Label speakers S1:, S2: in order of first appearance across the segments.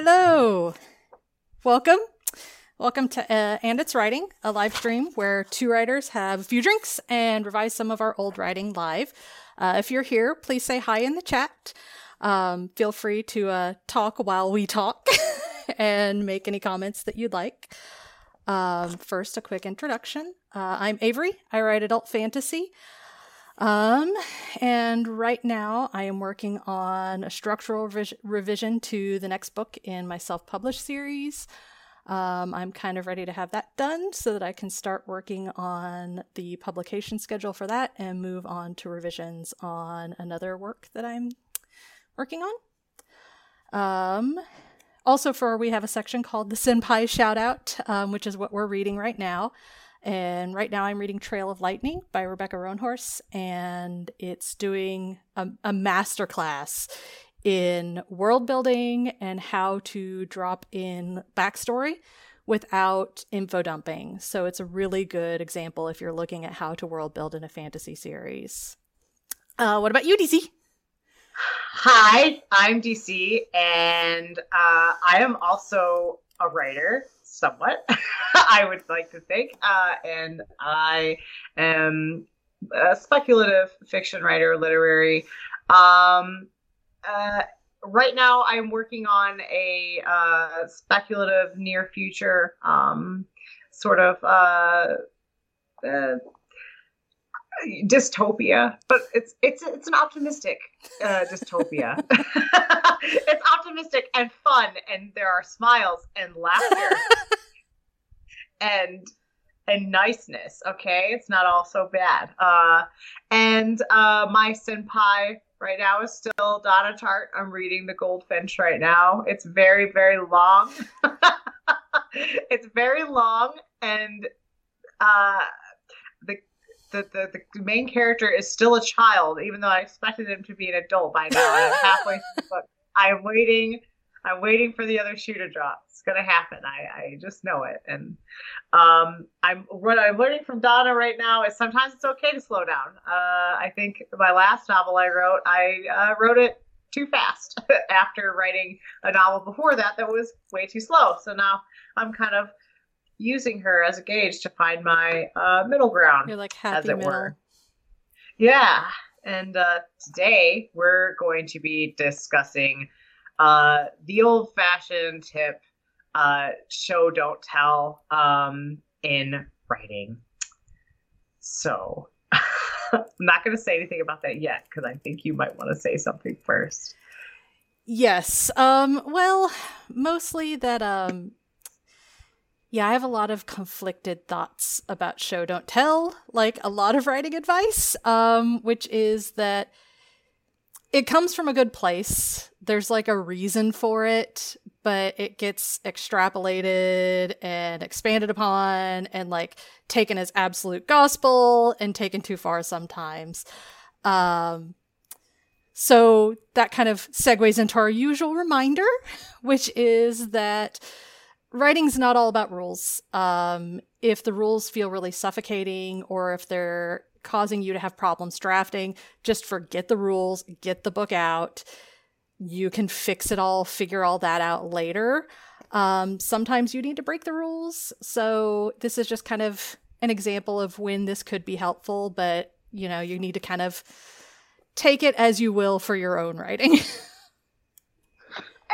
S1: Hello. Welcome. Welcome to uh, And It's Writing, a live stream where two writers have a few drinks and revise some of our old writing live. Uh, if you're here, please say hi in the chat. Um, feel free to uh, talk while we talk and make any comments that you'd like. Um, first, a quick introduction. Uh, I'm Avery. I write adult fantasy. Um, and right now I am working on a structural revis- revision to the next book in my self published series. Um, I'm kind of ready to have that done so that I can start working on the publication schedule for that and move on to revisions on another work that I'm working on. Um, also, for we have a section called the Senpai Shout Out, um, which is what we're reading right now. And right now I'm reading Trail of Lightning by Rebecca Roanhorse, and it's doing a, a masterclass in world building and how to drop in backstory without info dumping. So it's a really good example if you're looking at how to world build in a fantasy series. Uh, what about you, DC?
S2: Hi, I'm DC, and uh, I am also a writer somewhat, I would like to think. Uh, and I am a speculative fiction writer, literary. Um, uh, right now, I'm working on a uh, speculative near future um, sort of uh, uh, dystopia, but it's it's it's an optimistic uh, dystopia. it's optimistic and fun, and there are smiles and laughter and and niceness. Okay, it's not all so bad. Uh, and uh, my senpai right now is still Donna Tartt. I'm reading The Goldfinch right now. It's very very long. it's very long and uh the, the, the main character is still a child, even though I expected him to be an adult by now. I'm halfway through the book. I'm waiting. I'm waiting for the other shoe to drop. It's gonna happen. I, I just know it. And um, I'm what I'm learning from Donna right now is sometimes it's okay to slow down. Uh, I think my last novel I wrote, I uh, wrote it too fast after writing a novel before that that was way too slow. So now I'm kind of using her as a gauge to find my uh, middle ground.
S1: You're like happy middle. Were.
S2: Yeah. And uh, today we're going to be discussing uh, the old fashioned tip uh, show, don't tell um, in writing. So I'm not going to say anything about that yet because I think you might want to say something first.
S1: Yes. Um, well, mostly that um, yeah, I have a lot of conflicted thoughts about show don't tell, like a lot of writing advice, um, which is that it comes from a good place. There's like a reason for it, but it gets extrapolated and expanded upon and like taken as absolute gospel and taken too far sometimes. Um, so that kind of segues into our usual reminder, which is that writing's not all about rules. Um, if the rules feel really suffocating or if they're causing you to have problems drafting, just forget the rules, get the book out. You can fix it all, figure all that out later. Um, sometimes you need to break the rules. So this is just kind of an example of when this could be helpful, but you know, you need to kind of take it as you will for your own writing.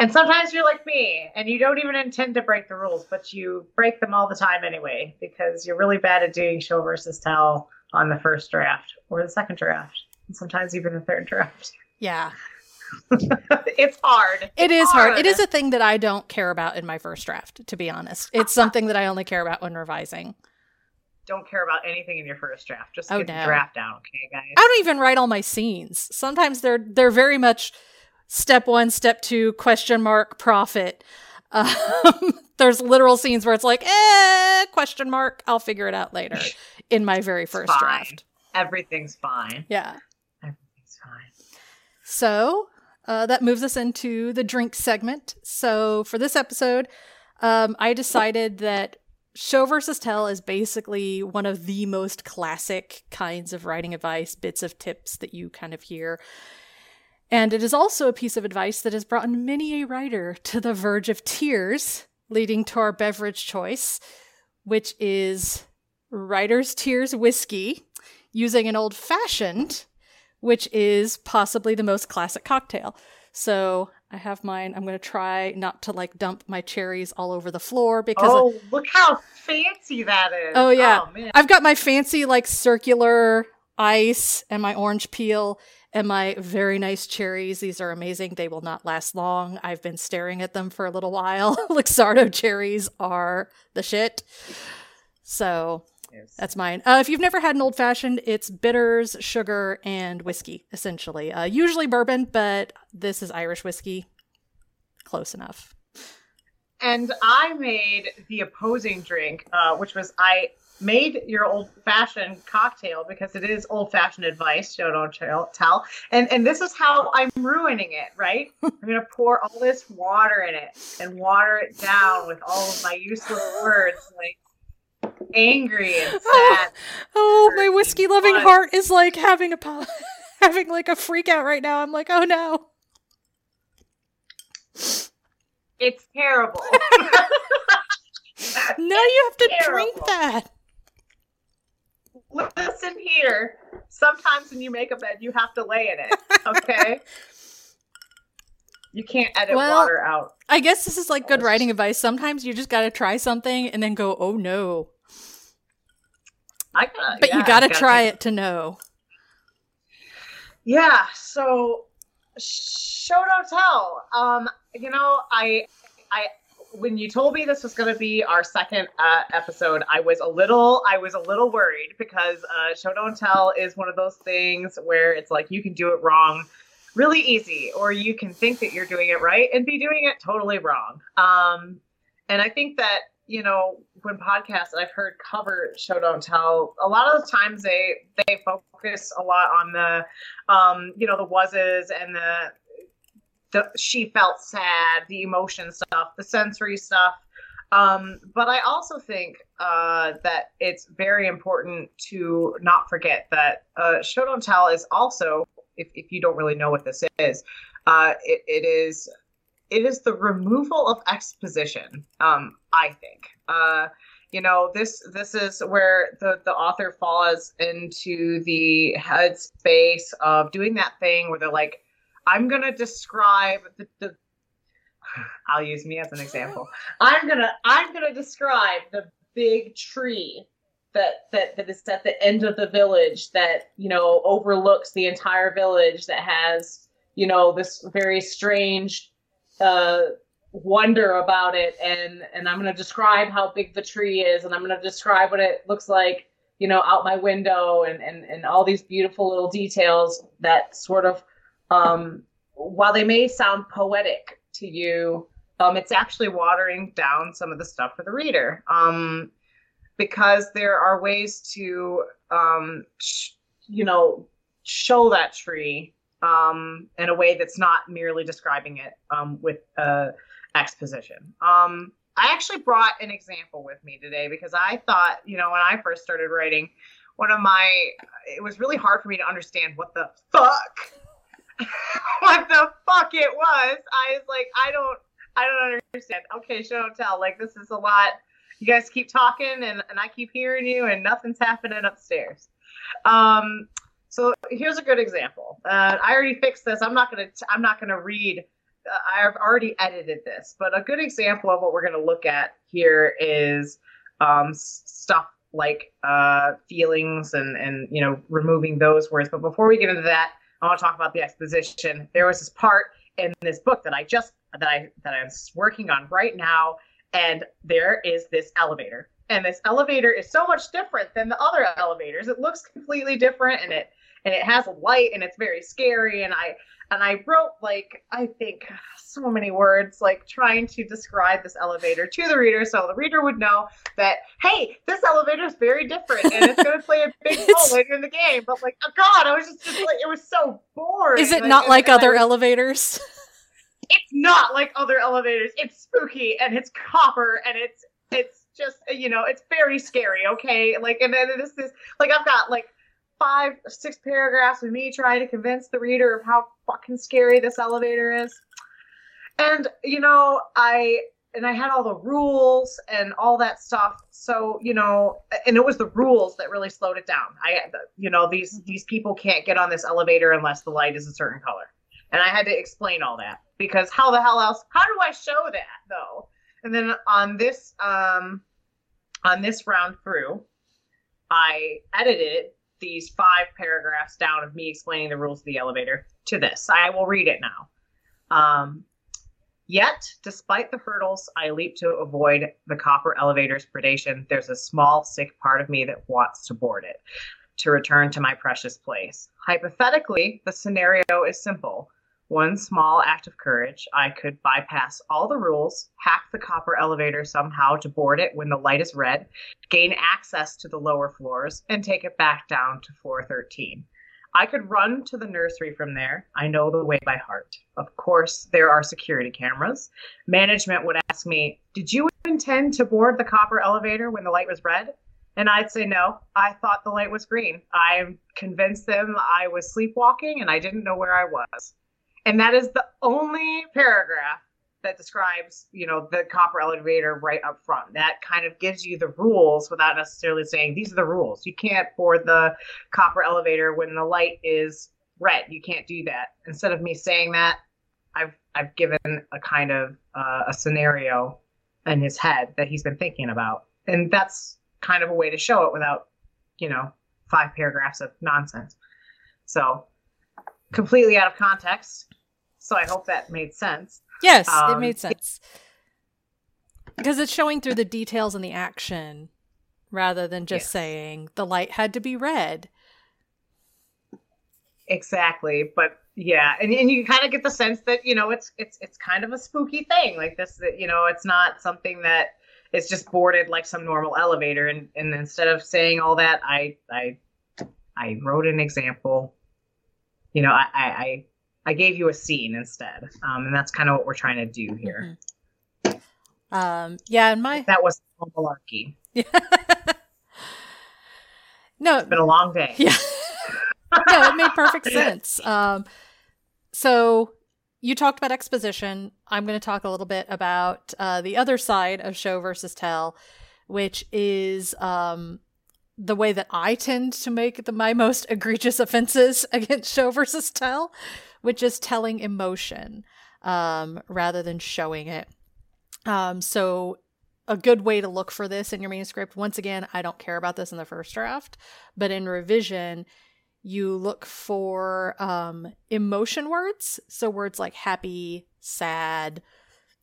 S2: And sometimes you're like me and you don't even intend to break the rules, but you break them all the time anyway because you're really bad at doing show versus tell on the first draft or the second draft, and sometimes even the third draft.
S1: Yeah.
S2: it's hard.
S1: It is hard. hard. It is a thing that I don't care about in my first draft, to be honest. It's something that I only care about when revising.
S2: Don't care about anything in your first draft. Just oh, get no. the draft down, okay, guys?
S1: I don't even write all my scenes. Sometimes they're they're very much step one, step two, question mark, profit. Um, there's literal scenes where it's like, eh, question mark, I'll figure it out later in my very first draft.
S2: Everything's fine.
S1: Yeah.
S2: Everything's fine.
S1: So uh, that moves us into the drink segment. So for this episode, um, I decided that show versus tell is basically one of the most classic kinds of writing advice, bits of tips that you kind of hear And it is also a piece of advice that has brought many a writer to the verge of tears, leading to our beverage choice, which is Writer's Tears Whiskey, using an old fashioned, which is possibly the most classic cocktail. So I have mine. I'm going to try not to like dump my cherries all over the floor because.
S2: Oh, look how fancy that is.
S1: Oh, yeah. Oh, I've got my fancy, like, circular ice and my orange peel and my very nice cherries. These are amazing. They will not last long. I've been staring at them for a little while. Luxardo cherries are the shit. So yes. that's mine. Uh, if you've never had an old fashioned, it's bitters, sugar, and whiskey, essentially. Uh, usually bourbon, but this is Irish whiskey. Close enough.
S2: And I made the opposing drink, uh, which was I made your old fashioned cocktail because it is old fashioned advice. So don't tell. And and this is how I'm ruining it. Right? I'm gonna pour all this water in it and water it down with all of my useless words like angry and oh, sad.
S1: Oh, oh my whiskey loving heart is like having a having like a freak out right now. I'm like, oh no.
S2: It's terrible.
S1: now you have to terrible. drink that
S2: listen here. Sometimes when you make a bed, you have to lay in it. Okay. you can't edit well, water out.
S1: I guess this is like good writing advice. Sometimes you just got to try something and then go, "Oh no."
S2: I gotta,
S1: but
S2: yeah,
S1: you got to try it to know.
S2: Yeah. So, show don't tell. Um, you know, I, I when you told me this was going to be our second uh, episode, I was a little, I was a little worried because uh, show don't tell is one of those things where it's like you can do it wrong really easy, or you can think that you're doing it right and be doing it totally wrong. Um, and I think that you know when podcasts I've heard cover show don't tell, a lot of the times they they focus a lot on the, um, you know, the wases and the the she felt sad, the emotion stuff, the sensory stuff. Um, but I also think uh, that it's very important to not forget that uh, show don't tell is also, if, if you don't really know what this is, uh, it, it is it is the removal of exposition. Um, I think. Uh, you know this this is where the the author falls into the headspace of doing that thing where they're like I'm gonna describe the, the I'll use me as an example. I'm gonna I'm gonna describe the big tree that that that is at the end of the village that you know overlooks the entire village that has you know this very strange uh wonder about it and and I'm to describe how big the tree is and I'm to describe what it looks like you know out my window and and and all these beautiful little details that sort of um, while they may sound poetic to you, um, it's actually watering down some of the stuff for the reader. Um, because there are ways to, um, sh- you know, show that tree um, in a way that's not merely describing it um, with uh, exposition. Um, I actually brought an example with me today because I thought, you know, when I first started writing, one of my, it was really hard for me to understand what the fuck what the fuck it was. I was like, I don't, I don't understand. Okay, show don't tell. Like this is a lot. You guys keep talking, and and I keep hearing you, and nothing's happening upstairs. Um, so here's a good example. Uh, I already fixed this. I'm not gonna, I'm not gonna read. Uh, I've already edited this, but a good example of what we're gonna look at here is um, stuff like uh, feelings and and you know removing those words. But before we get into that, I want to talk about the exposition. There was this part in this book that I just that I that I'm working on right now, and there is this elevator, and this elevator is so much different than the other elevators. It looks completely different, and it and it has a light, and it's very scary. And I and I wrote like I think so many words like trying to describe this elevator to the reader so the reader would know that hey this elevator is very different and it's going to play a big role later in the game but like oh god I was just, just like it was so boring
S1: is it like, not like other was, elevators
S2: it's not like other elevators it's spooky and it's copper and it's it's just you know it's very scary okay like and then this is like I've got like five six paragraphs of me trying to convince the reader of how fucking scary this elevator is. And you know, I and I had all the rules and all that stuff. So you know, and it was the rules that really slowed it down. I, you know, these these people can't get on this elevator unless the light is a certain color, and I had to explain all that because how the hell else? How do I show that though? And then on this um on this round through, I edited these five paragraphs down of me explaining the rules of the elevator to this. I will read it now. Um, Yet, despite the hurdles I leap to avoid the copper elevator's predation, there's a small, sick part of me that wants to board it, to return to my precious place. Hypothetically, the scenario is simple. One small act of courage, I could bypass all the rules, hack the copper elevator somehow to board it when the light is red, gain access to the lower floors, and take it back down to floor 13. I could run to the nursery from there. I know the way by heart. Of course, there are security cameras. Management would ask me, Did you intend to board the copper elevator when the light was red? And I'd say, No, I thought the light was green. I convinced them I was sleepwalking and I didn't know where I was. And that is the only paragraph that describes, you know, the copper elevator right up front. That kind of gives you the rules without necessarily saying these are the rules. You can't board the copper elevator when the light is red. You can't do that. Instead of me saying that, I've I've given a kind of uh, a scenario in his head that he's been thinking about, and that's kind of a way to show it without, you know, five paragraphs of nonsense. So completely out of context. So I hope that made sense.
S1: Yes, um, it made sense. Because it's showing through the details and the action rather than just yes. saying the light had to be red.
S2: Exactly. But yeah, and, and you kind of get the sense that, you know, it's it's it's kind of a spooky thing. Like this that, you know, it's not something that is just boarded like some normal elevator. And and instead of saying all that, I I I wrote an example. You know, I, I I gave you a scene instead, um, and that's kind of what we're trying to do here.
S1: Mm-hmm. Um, yeah, and my
S2: that was malarkey.
S1: no,
S2: it's been a long day.
S1: Yeah, no, it made perfect sense. Um, so you talked about exposition. I'm going to talk a little bit about uh, the other side of show versus tell, which is um, the way that I tend to make the, my most egregious offenses against show versus tell, which is telling emotion um, rather than showing it. Um, so, a good way to look for this in your manuscript, once again, I don't care about this in the first draft, but in revision, you look for um, emotion words. So, words like happy, sad,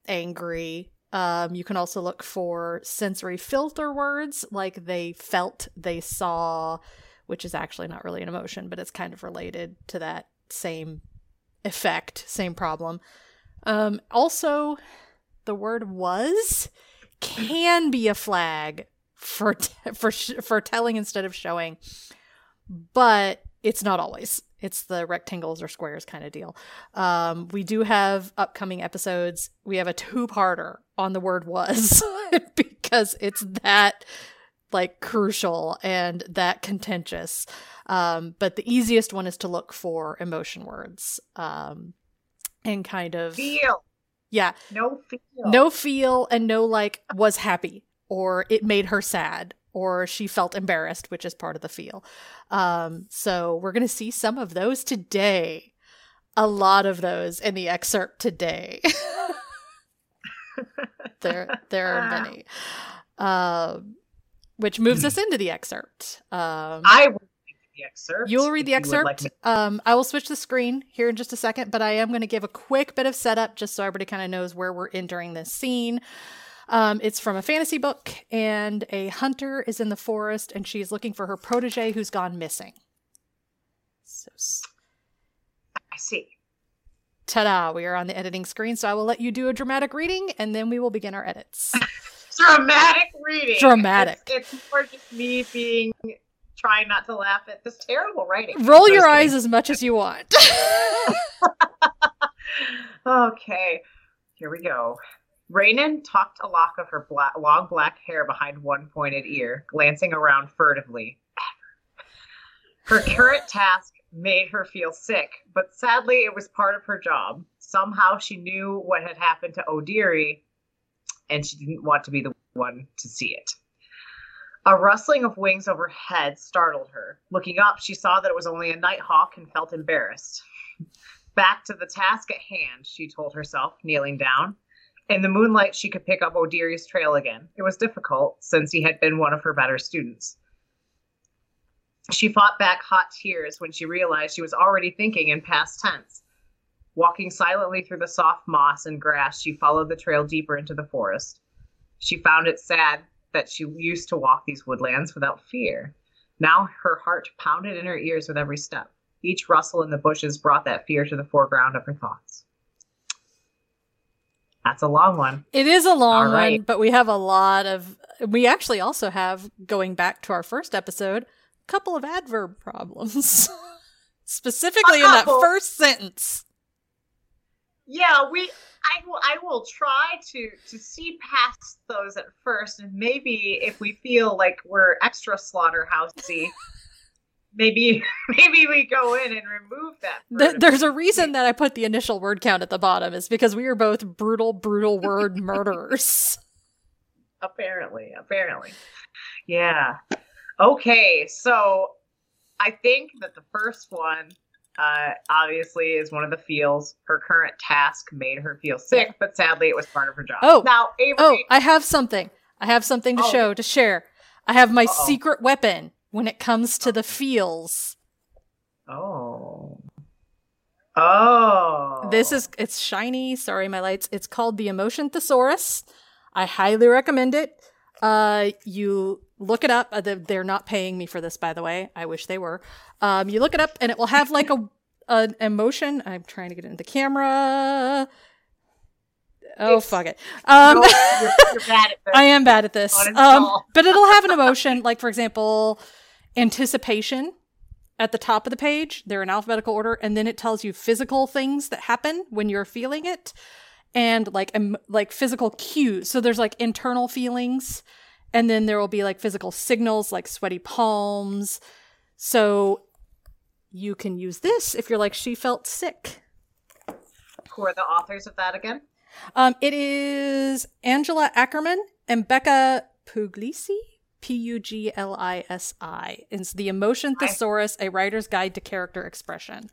S1: angry. Um, you can also look for sensory filter words like they felt, they saw, which is actually not really an emotion, but it's kind of related to that same effect, same problem. Um, also, the word was can be a flag for t- for sh- for telling instead of showing, but it's not always. It's the rectangles or squares kind of deal. Um, we do have upcoming episodes. We have a two-parter on the word was because it's that like crucial and that contentious. Um, but the easiest one is to look for emotion words um, and kind of
S2: feel.
S1: Yeah.
S2: No feel.
S1: No feel and no like was happy or it made her sad or she felt embarrassed, which is part of the feel. Um, so we're going to see some of those today. A lot of those in the excerpt today. there, there are many. Um, which moves us into the excerpt. Um,
S2: I will read the excerpt.
S1: You'll read the excerpt. Like um, I will switch the screen here in just a second, but I am going to give a quick bit of setup just so everybody kind of knows where we're entering this scene. Um, it's from a fantasy book, and a hunter is in the forest, and she's looking for her protege who's gone missing. So,
S2: I see.
S1: Ta-da! We are on the editing screen, so I will let you do a dramatic reading, and then we will begin our edits.
S2: dramatic reading.
S1: Dramatic.
S2: It's, it's, more just me being trying not to laugh at this terrible writing.
S1: Roll your eyes as much as you want.
S2: okay, here we go. Raynon tucked a lock of her long black hair behind one pointed ear, glancing around furtively. Her current task made her feel sick, but sadly it was part of her job. Somehow she knew what had happened to Odiri, and she didn't want to be the one to see it. A rustling of wings overhead startled her. Looking up, she saw that it was only a nighthawk and felt embarrassed. Back to the task at hand, she told herself, kneeling down. In the moonlight, she could pick up Odiri's trail again. It was difficult, since he had been one of her better students. She fought back hot tears when she realized she was already thinking in past tense. Walking silently through the soft moss and grass, she followed the trail deeper into the forest. She found it sad that she used to walk these woodlands without fear. Now her heart pounded in her ears with every step. Each rustle in the bushes brought that fear to the foreground of her thoughts. That's a long one.
S1: It is a long
S2: All right.
S1: one, but we have a lot of. We actually also have, going back to our first episode, a couple of adverb problems. Specifically in that first sentence.
S2: Yeah, we I will I will try to to see past those at first and maybe if we feel like we're extra slaughterhousey maybe maybe we go in and remove that.
S1: Th-
S2: word.
S1: there's a reason that I put the initial word count at the bottom, is because we are both brutal, brutal word murderers.
S2: apparently apparently yeah okay so i think that the first one uh obviously is one of the feels her current task made her feel sick but sadly it was part of her job
S1: Oh.
S2: now avery
S1: Oh, I have something. I have something to
S2: Oh.
S1: show, to share. I have my
S2: Uh-oh.
S1: secret weapon when it comes to the feels.
S2: oh oh
S1: This is it's shiny. Sorry, my lights. It's called the Emotion Thesaurus. I highly recommend it. Uh, you look it up. Uh, they- they're not paying me for this, by the way. I wish they were. Um, you look it up, and it will have like a an emotion. I'm trying to get it in the camera. Oh
S2: It's-
S1: fuck it. Um,
S2: No, you're, you're bad at this.
S1: I am bad at this. Um, but it'll have an emotion, like for example, anticipation at the top of the page. They're in alphabetical order, and then it tells you physical things that happen when you're feeling it, and like em- like physical cues. So there's like internal feelings, and then there will be like physical signals, like sweaty palms. So you can use this if you're like she felt sick.
S2: Who are the authors of that again?
S1: Um, it is Angela Ackerman and Becca Puglisi. P U G L I S I. It's the Emotion Thesaurus, a writer's guide to character expression.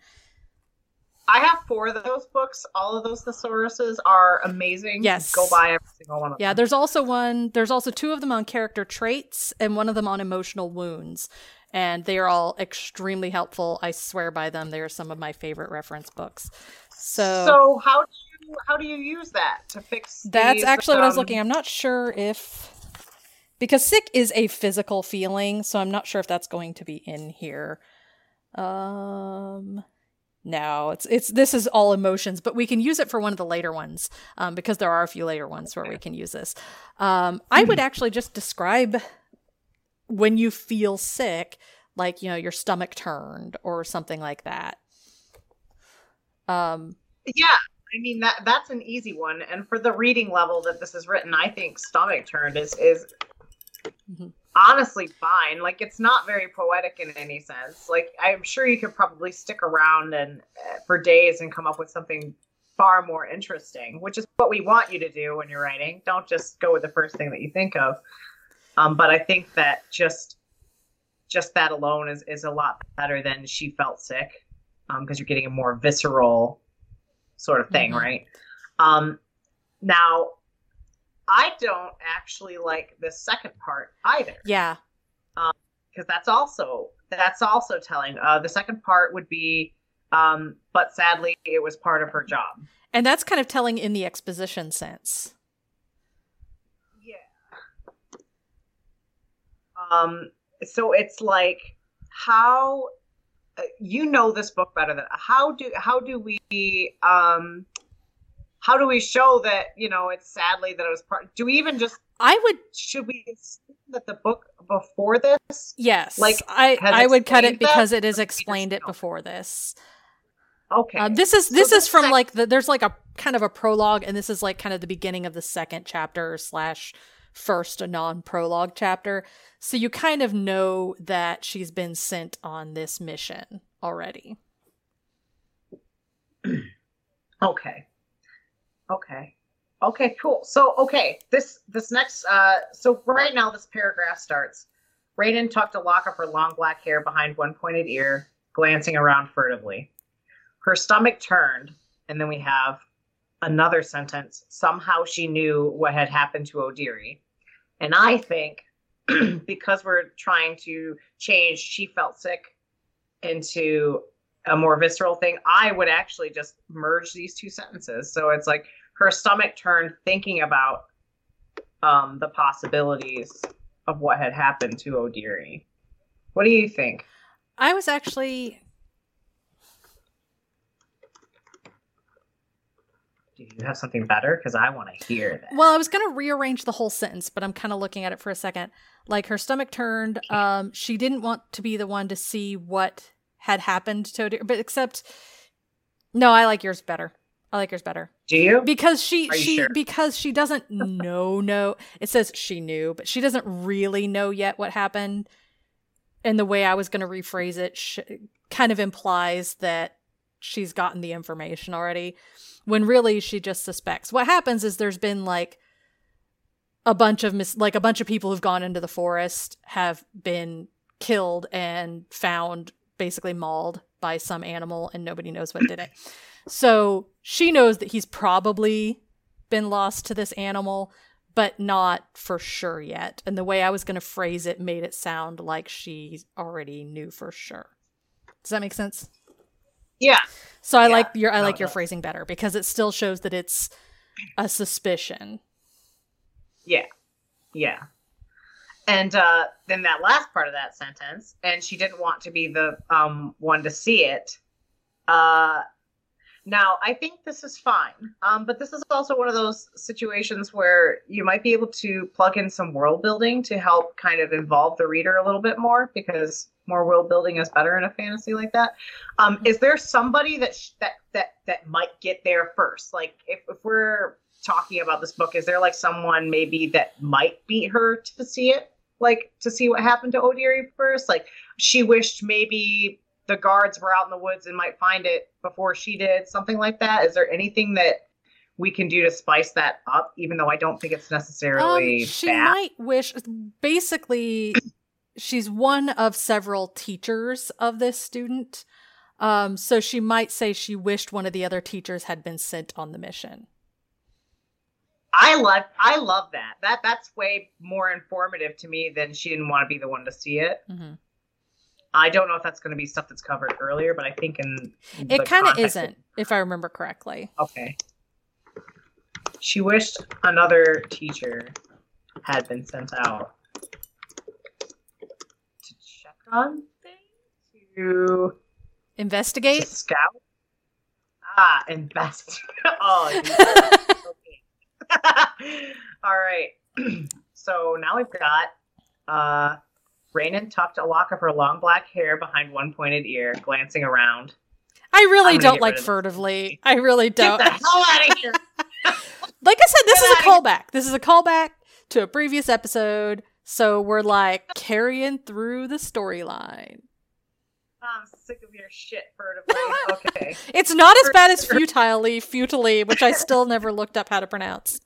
S2: I have four of those books. All of those thesauruses are amazing.
S1: Yes.
S2: Go buy every single one of
S1: Yeah,
S2: them.
S1: there's also one, there's also two of them on character traits and one of them on emotional wounds. And they are all extremely helpful. I swear by them. They are some of my favorite reference books. So,
S2: So how do you how do you use that to fix?
S1: That's
S2: these,
S1: actually what I was
S2: um,
S1: looking. I'm not sure if because sick is a physical feeling, so I'm not sure if that's going to be in here. Um no, it's it's this is all emotions, but we can use it for one of the later ones um, because there are a few later ones where we can use this. Um, I would actually just describe when you feel sick, like you know your stomach turned or something like that. Um,
S2: Yeah, I mean that that's an easy one, and for the reading level that this is written, I think stomach turned is is
S1: Mhm.
S2: honestly fine. Like it's not very poetic in any sense. Like I'm sure you could probably stick around and uh, for days and come up with something far more interesting, which is what we want you to do when you're writing. Don't just go with the first thing that you think of. Um, but I think that just just that alone is is a lot better than she felt sick because you're getting a more visceral sort of thing,
S1: Mhm.
S2: right? Um, now, I don't actually like the second part either
S1: yeah,
S2: because that's also that's also telling. Uh, the second part would be, um, but sadly, it was part of her job.
S1: and that's kind of telling in the exposition sense.
S2: Yeah. Um. So it's like how uh, you know this book better than how do how do we um how do we show that you know it's sadly that it was part do we even just
S1: I would
S2: should we assume that the book before this
S1: Yes,
S2: Like,
S1: I I would cut it because it is explained it before this.
S2: okay
S1: Um, this is this
S2: this
S1: is from like the, there's like a kind of a prologue, and this is like kind of the beginning of the second chapter slash first a non prologue chapter. So you kind of know that she's been sent on this mission already.
S2: okay. Okay. Okay, cool. So okay, this this next uh so right now this paragraph starts. Raiden tucked a lock of her long black hair behind one pointed ear, glancing around furtively. Her stomach turned, and then we have another sentence. Somehow she knew what had happened to Odiri. And I think because we're trying to change she felt sick into a more visceral thing, I would actually just merge these two sentences. So it's like her stomach turned thinking about um, the possibilities of what had happened to Odiri. What do you think?
S1: I was actually.
S2: Do you have something better? Because I want to hear that.
S1: Well, I was going to rearrange the whole sentence, but I'm kind of looking at it for a second. Like her stomach turned. Um, she didn't want to be the one to see what had happened to Odiri, but except, no, I like yours better. I like hers better.
S2: Do you?
S1: Because she
S2: Are
S1: she
S2: sure?
S1: because she doesn't know no. It says she knew, but she doesn't really know yet what happened. And the way I was going to rephrase it sh- kind of implies that she's gotten the information already when really she just suspects. What happens is there's been like a bunch of mis- like a bunch of people who've gone into the forest have been killed and found basically mauled by some animal and nobody knows what did it. So she knows that he's probably been lost to this animal, but not for sure yet. And the way I was going to phrase it made it sound like she already knew for sure. Does that make sense?
S2: Yeah.
S1: So I
S2: Yeah.
S1: like your I
S2: No,
S1: like your
S2: does.
S1: phrasing better because it still shows that it's a suspicion.
S2: Yeah. Yeah. And uh, then that last part of that sentence, and she didn't want to be the um, one to see it. Uh, now, I think this is fine, um, but this is also one of those situations where you might be able to plug in some world building to help kind of involve the reader a little bit more because more world building is better in a fantasy like that. Um, is there somebody that sh- that that that might get there first? Like, if, if we're talking about this book, is there like someone maybe that might beat her to see it? Like to see what happened to Odiri first? Like she wished maybe the guards were out in the woods and might find it before she did, something like that. Is there anything that we can do to spice that up, even though I don't think it's necessarily
S1: Um, she
S2: bad?
S1: might wish. Basically, she's one of several teachers of this student. Um, so she might say she wished one of the other teachers had been sent on the mission.
S2: I love I love that. That that's way more informative to me than she didn't want to be the one to see it.
S1: hmm
S2: I don't know if that's going to be stuff that's covered earlier, but I think in
S1: It kind of isn't, if I remember correctly.
S2: Okay. She wished another teacher had been sent out to check on things, to, to
S1: Investigate.
S2: scout. Ah, invest. oh. All right. so now we've got uh, Rainan tucked a lock of her long black hair behind one pointed ear, glancing around.
S1: I really don't like
S2: rid of this.
S1: furtively. I really don't.
S2: Get the hell out of here!
S1: like I said, this
S2: Get
S1: is a callback. This is a callback to a previous episode. So we're like carrying through the storyline.
S2: I'm sick of your shit, furtively. Okay.
S1: It's not as bad as futilely, futilely, which I still never looked up how to pronounce.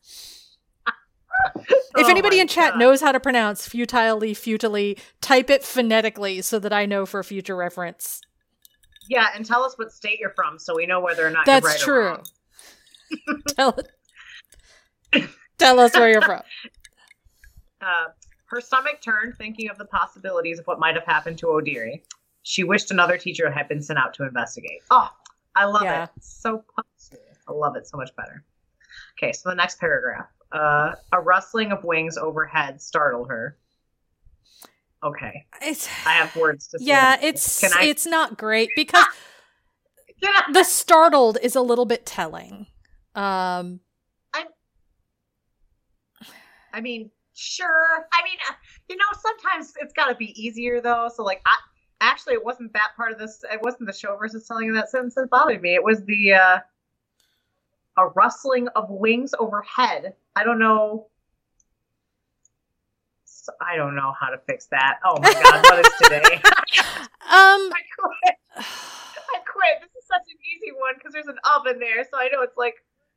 S1: If
S2: Oh
S1: anybody
S2: my
S1: in chat
S2: God.
S1: knows how to pronounce futilely, futilely, type it phonetically so that I know for future reference.
S2: Yeah, and tell us what state you're from so we know whether or not
S1: That's
S2: you're right
S1: true.
S2: or wrong.
S1: Tell Tell us where you're from.
S2: Uh, her stomach turned, thinking of the possibilities of what might have happened to Odiri. She wished another teacher had been sent out to investigate. Oh, I love
S1: Yeah.
S2: it. So. I love it so much better. Okay, so the next paragraph. Uh, a rustling of wings overhead startled her. Okay,
S1: It's
S2: I have words to say.
S1: yeah, it's
S2: Can I?
S1: it's not great because
S2: Yeah.
S1: the startled is a little bit telling. Um
S2: I mean, sure. I mean, uh, you know, sometimes it's got to be easier though. So like, I actually it wasn't that part of this. It wasn't the show versus telling of that sentence that bothered me. It was the uh, a rustling of wings overhead. I don't know. I don't know how to fix that. Oh my god, what is today?
S1: Um,
S2: I quit. I quit. This is such an easy one because there's an oven there, so I know it's like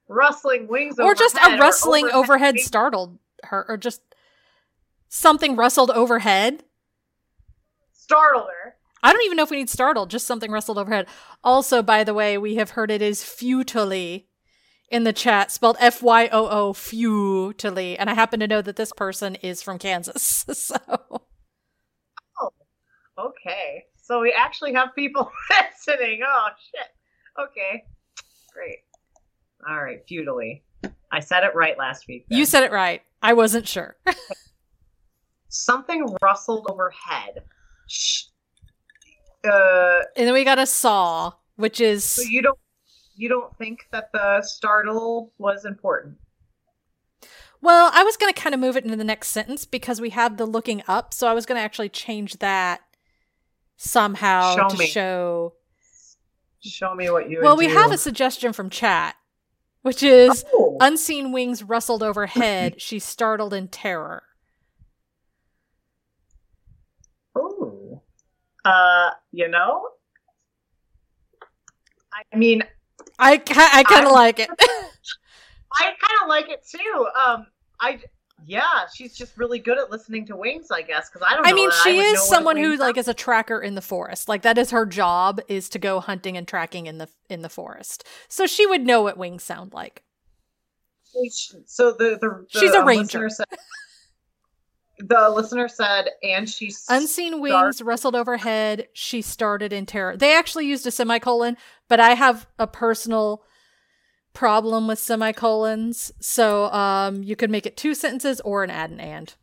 S2: rustling wings
S1: or just a rustling
S2: overhead
S1: overhead startled her, or just something rustled overhead.
S2: startled her.
S1: I don't even know if we need startled, just something rustled overhead. Also, by the way, we have heard it is futilely in the chat, spelled F Y O O, futilely. And I happen to know that this person is from Kansas. So,
S2: Okay, so we actually have people listening. Oh shit. Okay, great. All right, futilely. I said it right last week. then.
S1: you said it right. I wasn't sure.
S2: something rustled overhead. Shh. Uh,
S1: and then we got a saw, which is.
S2: so you don't you don't think that the startle was important?
S1: Well, I was going to kind of move it into the next sentence because we have the looking up. So I was going to actually change that somehow
S2: Show
S1: to
S2: me.
S1: show.
S2: Show me what you.
S1: Well, we
S2: do.
S1: have a suggestion from chat, which is
S2: Oh.
S1: unseen wings rustled overhead. she startled in terror.
S2: Ooh. Uh, you know, I mean,
S1: I, ki- I kind of like it.
S2: I kind of like it too. Um, I yeah, she's just really good at listening to wings, I guess. Because I don't. Know
S1: I mean, she
S2: know
S1: is someone who like is a tracker in the forest. Like that is her job is to go hunting and tracking in the in the forest. So she would know what wings sound like.
S2: So the the, the
S1: She's a
S2: um,
S1: ranger.
S2: listener Said, the listener said, and she's
S1: Unseen wings rustled overhead. She started in terror. They actually used a semicolon, but I have a personal problem with semicolons. So um, you could make it two sentences or an add and and.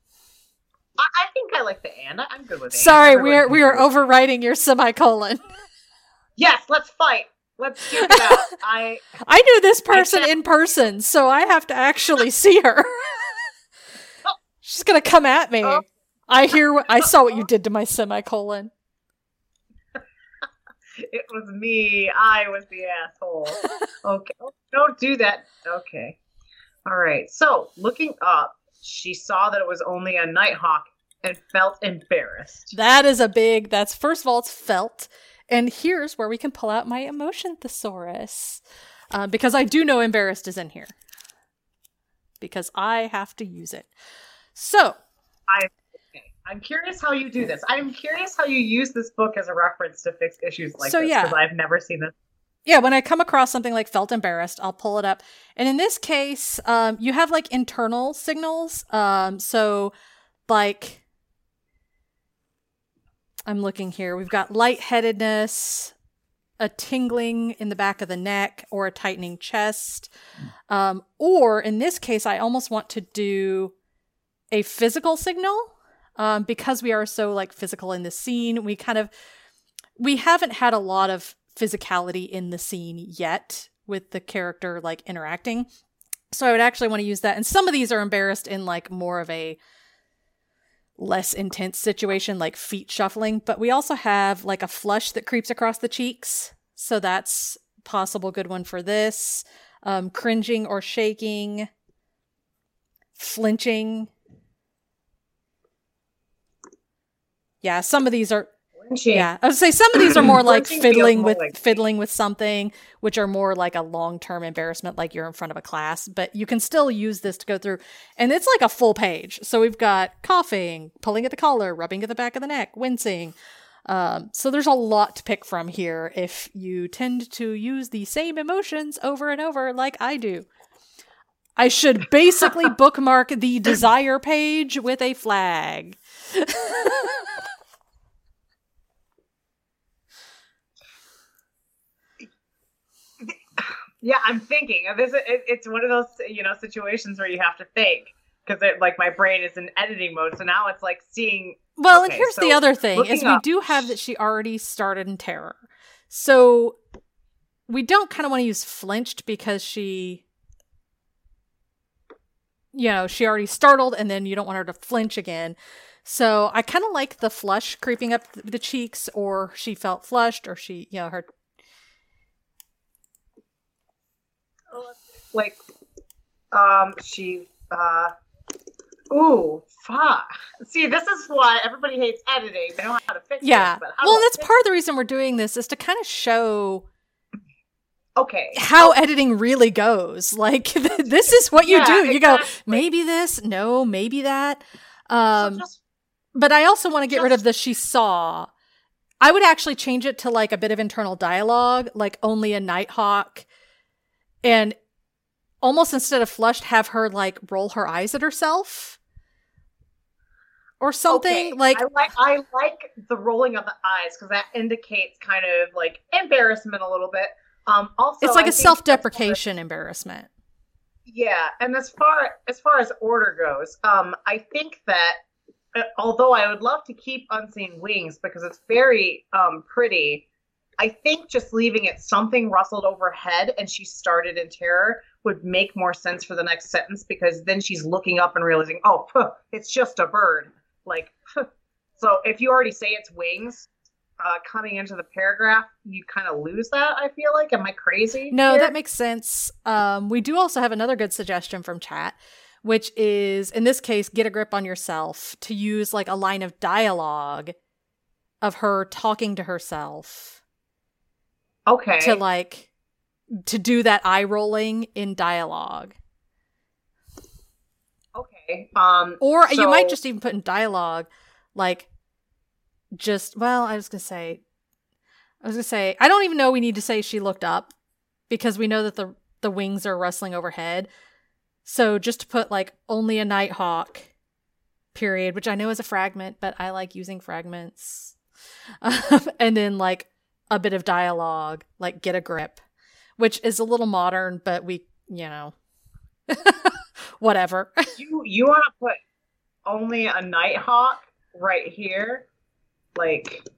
S2: I, think I like the and. I'm good with. and.
S1: Sorry, we are we are
S2: do it.
S1: overwriting your semicolon.
S2: Yes, let's fight. Let's it out. I
S1: I knew this person in person, so I have to actually see her. She's gonna come at me.
S2: Oh.
S1: I hear. What, I saw what you did to my semicolon.
S2: it was me. I was the asshole. Okay, don't do that. Okay, all right. So looking up, she saw that it was only a nighthawk and felt embarrassed.
S1: That is a big. That's first of all, it's felt, and here's where we can pull out my emotion thesaurus, uh, because I do know embarrassed is in here, because I have to use it. So
S2: Okay. I'm curious how you do this. I'm curious how you use this book as a reference to fix issues like
S1: So,
S2: this
S1: yeah.
S2: because I've never seen this.
S1: yeah, when I come across something like felt embarrassed, I'll pull it up. And in this case, um, you have like internal signals. Um, so like I'm looking here. We've got lightheadedness, a tingling in the back of the neck, or a tightening chest. Um, or in this case, I almost want to do a physical signal. Um, because we are so like physical in the scene, we kind of we haven't had a lot of physicality in the scene yet with the character like interacting. So I would actually want to use that. And some of these are embarrassed in like more of a less intense situation, like feet shuffling. But we also have like a flush that creeps across the cheeks. So that's possible good one for this. Um, cringing or shaking, flinching. Yeah, some of these are
S2: Lynching.
S1: yeah, I would say some of these are more like fiddling with
S2: like-
S1: fiddling with something, which are more like a long term embarrassment, like you're in front of a class. But you can still use this to go through, and it's like a full page. So we've got coughing, pulling at the collar, rubbing at the back of the neck, wincing. Um, so there's a lot to pick from here if you tend to use the same emotions over and over, like I do. I should basically bookmark the desire page with a flag.
S2: Yeah, I'm thinking. This it, it's one of those you know situations where you have to think because like my brain is in editing mode. So now it's like seeing.
S1: Well, and
S2: Okay,
S1: here's the other thing is
S2: looking
S1: we
S2: up-
S1: do have that she already started in terror. So we don't kind of want to use flinched because she you know, she already startled and then you don't want her to flinch again. So I kind of like the flush creeping up the cheeks or she felt flushed or she, you know, her
S2: like um she uh Ooh, fuck. See, this is why everybody hates editing. They don't know how to fix
S1: Yeah.
S2: it. but
S1: Well, that's part of the reason we're doing this is to kind of show?
S2: Okay.
S1: how editing really goes. Like this is what you
S2: Yeah,
S1: do. You go maybe this, no, maybe that.
S2: So
S1: Um
S2: just
S1: but I also want to get rid of the she saw. I would actually change it to like a bit of internal dialogue, like only a nighthawk and almost instead of flushed have her like roll her eyes at herself or something
S2: okay.
S1: like
S2: I like I like the rolling of the eyes because that indicates kind of like embarrassment a little bit. Um, also,
S1: it's like
S2: I
S1: a self-deprecation embarrassment.
S2: Yeah, and as far as far as order goes, um, I think that uh, although I would love to keep Unseen Wings because it's very um pretty, I think just leaving it something rustled overhead and she started in terror would make more sense for the next sentence because then she's looking up and realizing, oh, it's just a bird. Like, so if you already say it's wings. Uh, coming into the paragraph, you kind of lose that. I feel like. Am I crazy?
S1: No,
S2: here?
S1: that makes sense. Um, we do also have another good suggestion from chat, which is in this case, get a grip on yourself to use like a line of dialogue of her talking to herself
S2: okay.
S1: to like to do that eye rolling in dialogue.
S2: Okay. Um
S1: Or you might just even put in dialogue like just well, I was gonna say I was gonna say I don't even know we need to say she looked up because we know that the the wings are rustling overhead. So just to put like only a nighthawk period, which I know is a fragment, but I like using fragments. Um, and then like a bit of dialogue, like get a grip, which is a little modern, but we, you know, whatever.
S2: you you want to put only a nighthawk right here, like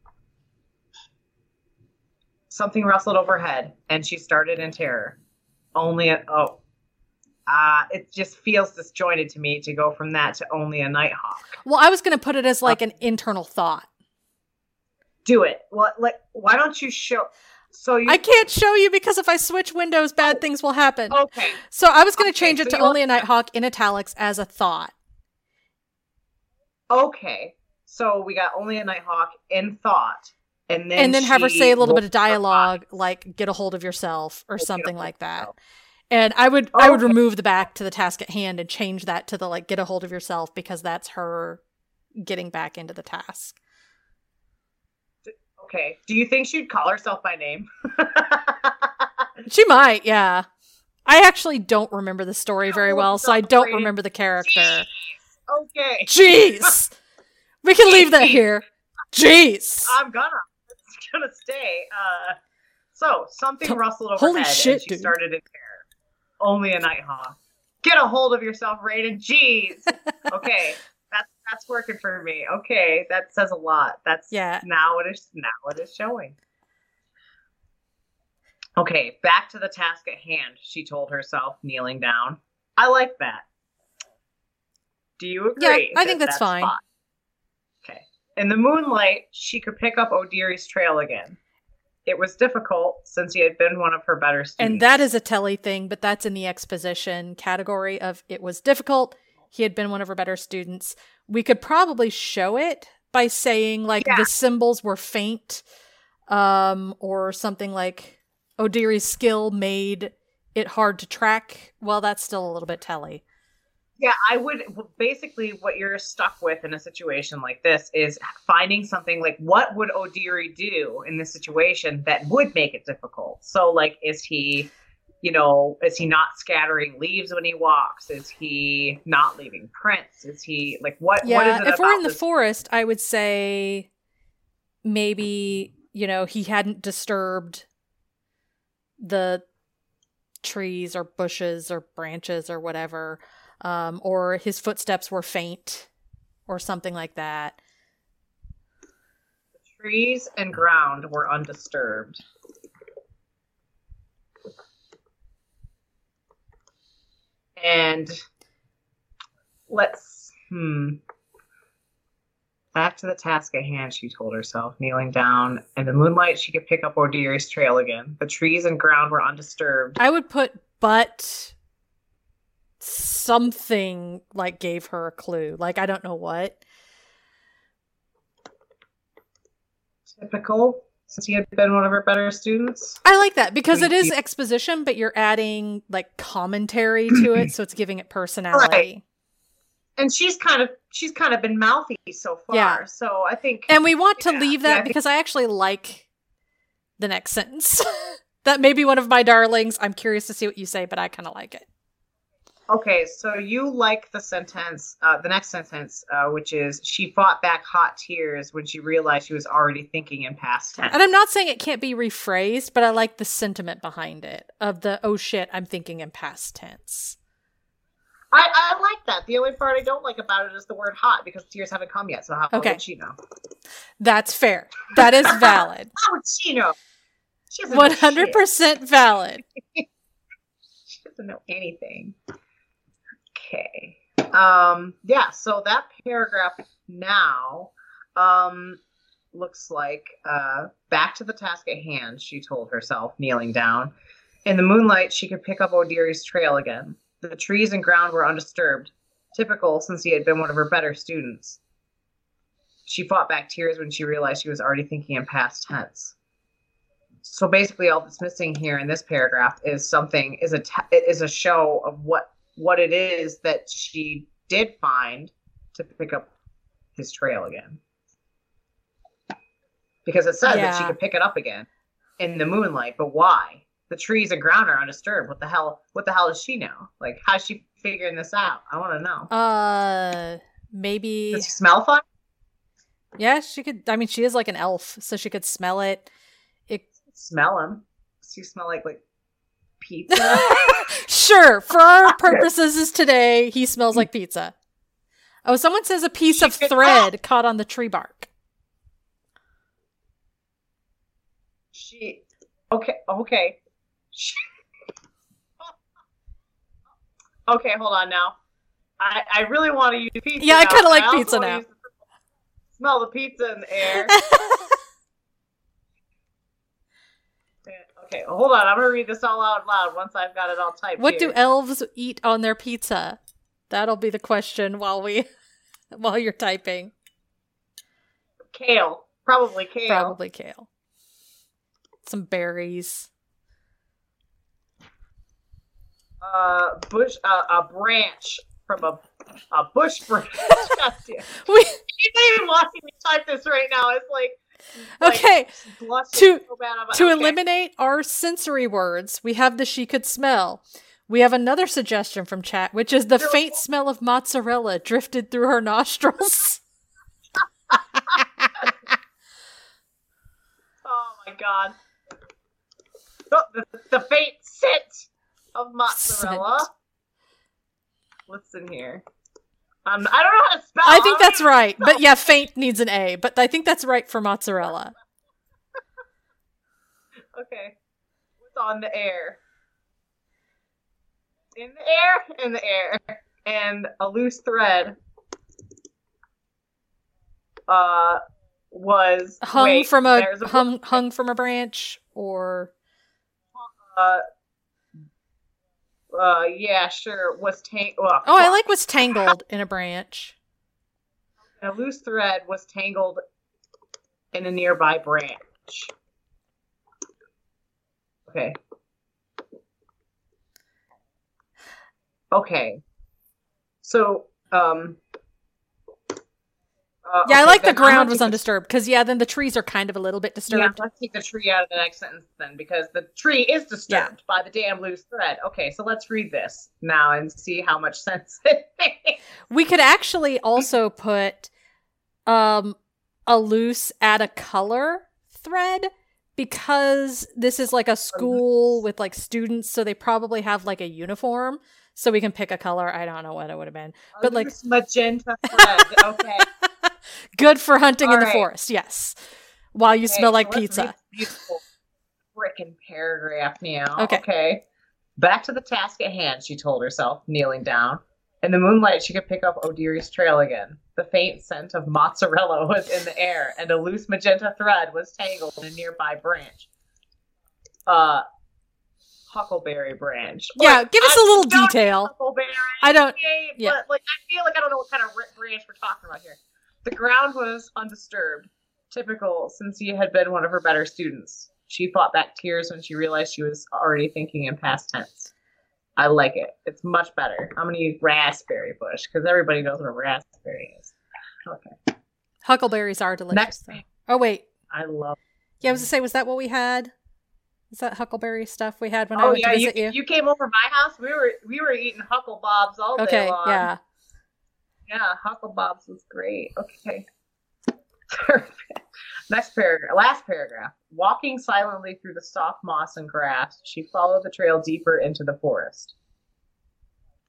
S2: something rustled overhead, and she started in terror. Only a oh, uh, it just feels disjointed to me to go from that to only a nighthawk.
S1: Well, I was going to put it as like an internal thought.
S2: Do it. What like? Why don't you show? So you
S1: I can't show you because if I switch windows, bad things will happen.
S2: okay?
S1: So I was going to
S2: Okay,
S1: change it
S2: so
S1: to only a Nighthawk in italics as a thought.
S2: Okay. So we got only a nighthawk in thought, and then
S1: and then have her say a little bit of dialogue, like "get a hold of yourself" or
S2: a
S1: something like that.
S2: yourself.
S1: And I would I would remove the back to the task at hand and change that to the like "get a hold of yourself" because that's her getting back into the task.
S2: Okay. Do you think she'd call herself by name?
S1: She might, yeah. I actually don't remember the story very
S2: Oh,
S1: well, so I don't remember the character.
S2: okay.
S1: Jeez. We can leave that here. Jeez.
S2: I'm gonna. It's gonna stay. Uh, so something rustled overhead
S1: holy
S2: and
S1: shit,
S2: she
S1: dude.
S2: started in terror. Only a nighthawk. Get a hold of yourself, Raiden. Jeez. Okay, that's that's working for me. Okay, that says a lot. That's
S1: Yeah.
S2: Now it is now it is showing. Okay, back to the task at hand. She told herself, kneeling down. I like that. Do you agree?
S1: Yeah, I
S2: that
S1: think that's fine.
S2: Okay. In the moonlight, she could pick up O'Deary's trail again. It was difficult since he had been one of her better students.
S1: And that is a Telly thing, but that's in the exposition category of it was difficult. He had been one of her better students. We could probably show it by saying like
S2: Yeah.
S1: the symbols were faint, um, or something like O'Deary's skill made it hard to track. Well, that's still a little bit Telly.
S2: Yeah, I would basically what you're stuck with in a situation like this is finding something like what would O'Deary do in this situation that would make it difficult. So like is he you know, is he not scattering leaves when he walks? Is he not leaving prints? Is he like what what is
S1: Yeah,
S2: it
S1: if we're in the
S2: this-
S1: forest, I would say maybe, you know, he hadn't disturbed the trees or bushes or branches or whatever, um, or his footsteps were faint or something like that.
S2: The trees and ground were undisturbed. And let's hmm. Back to the task at hand, she told herself, kneeling down. In the moonlight, she could pick up O'Deary's trail again. The trees and ground were undisturbed.
S1: I would put but something like gave her a clue. Like I don't know what.
S2: Typical, since he had been one of her better students.
S1: I like that because it is exposition, but you're adding like commentary to it, so it's giving it personality. Right.
S2: And she's kind of she's kind of been mouthy so far.
S1: Yeah.
S2: So I think
S1: And we want to
S2: Yeah,
S1: leave
S2: yeah,
S1: that
S2: I think-
S1: because I actually like the next sentence. that may be one of my darlings. I'm curious to see what you say, but I kind of like it.
S2: Okay, so you like the sentence, uh, the next sentence, uh, which is she fought back hot tears when she realized she was already thinking in past tense.
S1: And I'm not saying it can't be rephrased, but I like the sentiment behind it of the oh shit, I'm thinking in past tense.
S2: I, I like that. The only part I don't like about it is the word hot because tears haven't come yet. So how
S1: Okay.
S2: would she know?
S1: That's fair. That is valid.
S2: How would she know? She doesn't
S1: 100% valid.
S2: She doesn't know anything. Okay. Um. Yeah. So that paragraph now, um, looks like uh, back to the task at hand. She told herself, kneeling down. In the moonlight, she could pick up O'Deary's trail again. The trees and ground were undisturbed, typical since he had been one of her better students. She fought back tears when she realized she was already thinking in past tense. So basically, all that's missing here in this paragraph is something is a t- is a show of what what it is that she did find to pick up his trail again. Because it says that she could pick it up again in the moonlight, but why? The trees and ground are undisturbed. What the hell? What the hell does she know? Like, how's she figuring this out? I want to know.
S1: Uh maybe
S2: Does he smell fun?
S1: Yeah, she could I mean she is like an elf, so she could smell it. It
S2: Smell him. Does he smell like like pizza?
S1: Sure, for our purposes today, he smells like pizza. Oh, someone says a piece
S2: She
S1: of thread caught on the tree bark.
S2: She okay, okay. She, okay, hold on now. I I really want to use pizza.
S1: Yeah, I kinda like pizza now.
S2: the- smell the pizza in the air. okay, hold on. I'm gonna read this all out loud once I've got it all typed.
S1: what do elves eat on their pizza? That'll be the question while we while you're typing.
S2: kale? Probably kale.
S1: Probably kale. Some berries.
S2: Uh, bush. Uh, a branch from a a bush branch.
S1: We
S2: not even watching me type this right now. It's like, like
S1: Okay, To-
S2: so
S1: to
S2: okay.
S1: eliminate our sensory words, we have the she could smell. We have another suggestion from chat, which is the faint smell of mozzarella drifted through her nostrils.
S2: Oh my god. Oh, the, the faint scent of mozzarella.
S1: Scent.
S2: Listen here. Um, I don't know how to spell.
S1: I think that's right. But yeah, faint needs an A, but I think that's right for mozzarella.
S2: Okay. What's on the air? In the air, in the air, and a loose thread. Uh, was
S1: Hung
S2: wait,
S1: from a,
S2: there's
S1: hung hung from a branch or
S2: uh, uh, yeah, sure. Was. Oh,
S1: Oh, I like was tangled in a branch.
S2: a loose thread was tangled in a nearby branch. Okay. Okay. So, um. Uh,
S1: Yeah, I like the ground was undisturbed because yeah, then the trees are kind of a little bit disturbed.
S2: Yeah, let's take the tree out of the next sentence then, because the tree is disturbed by the damn loose thread. Okay, so let's read this now and see how much sense it makes.
S1: We could actually also put um a loose add a color thread because this is like a school with like students, so they probably have like a uniform. So we can pick a color. I don't know what it would have been. But, like-
S2: magenta thread. Okay.
S1: Good for hunting in the
S2: All right.
S1: forest, yes. While you
S2: Okay,
S1: smell like
S2: read
S1: pizza.
S2: freaking paragraph now.
S1: Okay.
S2: Okay. Back to the task at hand, she told herself, kneeling down. In the moonlight, she could pick up O'Deary's trail again. The faint scent of mozzarella was in the air, and a loose magenta thread was tangled in a nearby branch. Uh, Huckleberry Branch.
S1: Yeah,
S2: Like,
S1: give us
S2: I
S1: a little detail.
S2: Huckleberry.
S1: I don't.
S2: okay,
S1: yeah.
S2: But like, I feel like I don't know what kind of branch we're talking about here. The ground was undisturbed, typical since he had been one of her better students. She fought back tears when she realized she was already thinking in past tense. I like it. It's much better. I'm gonna use raspberry bush because everybody knows what a raspberry is. Okay.
S1: Huckleberries are delicious.
S2: Next
S1: though. Oh wait,
S2: I love.
S1: yeah, I was going to say, was that what we had? Is that huckleberry stuff we had when I
S2: Oh
S1: went
S2: yeah,
S1: to
S2: you,
S1: visit you?
S2: you came over my house. We were we were eating huckle bobs all day long.
S1: Okay, yeah.
S2: Yeah, Huckle Bob's was great. Okay. Perfect. Next paragraph, last paragraph. Walking silently through the soft moss and grass, she followed the trail deeper into the forest.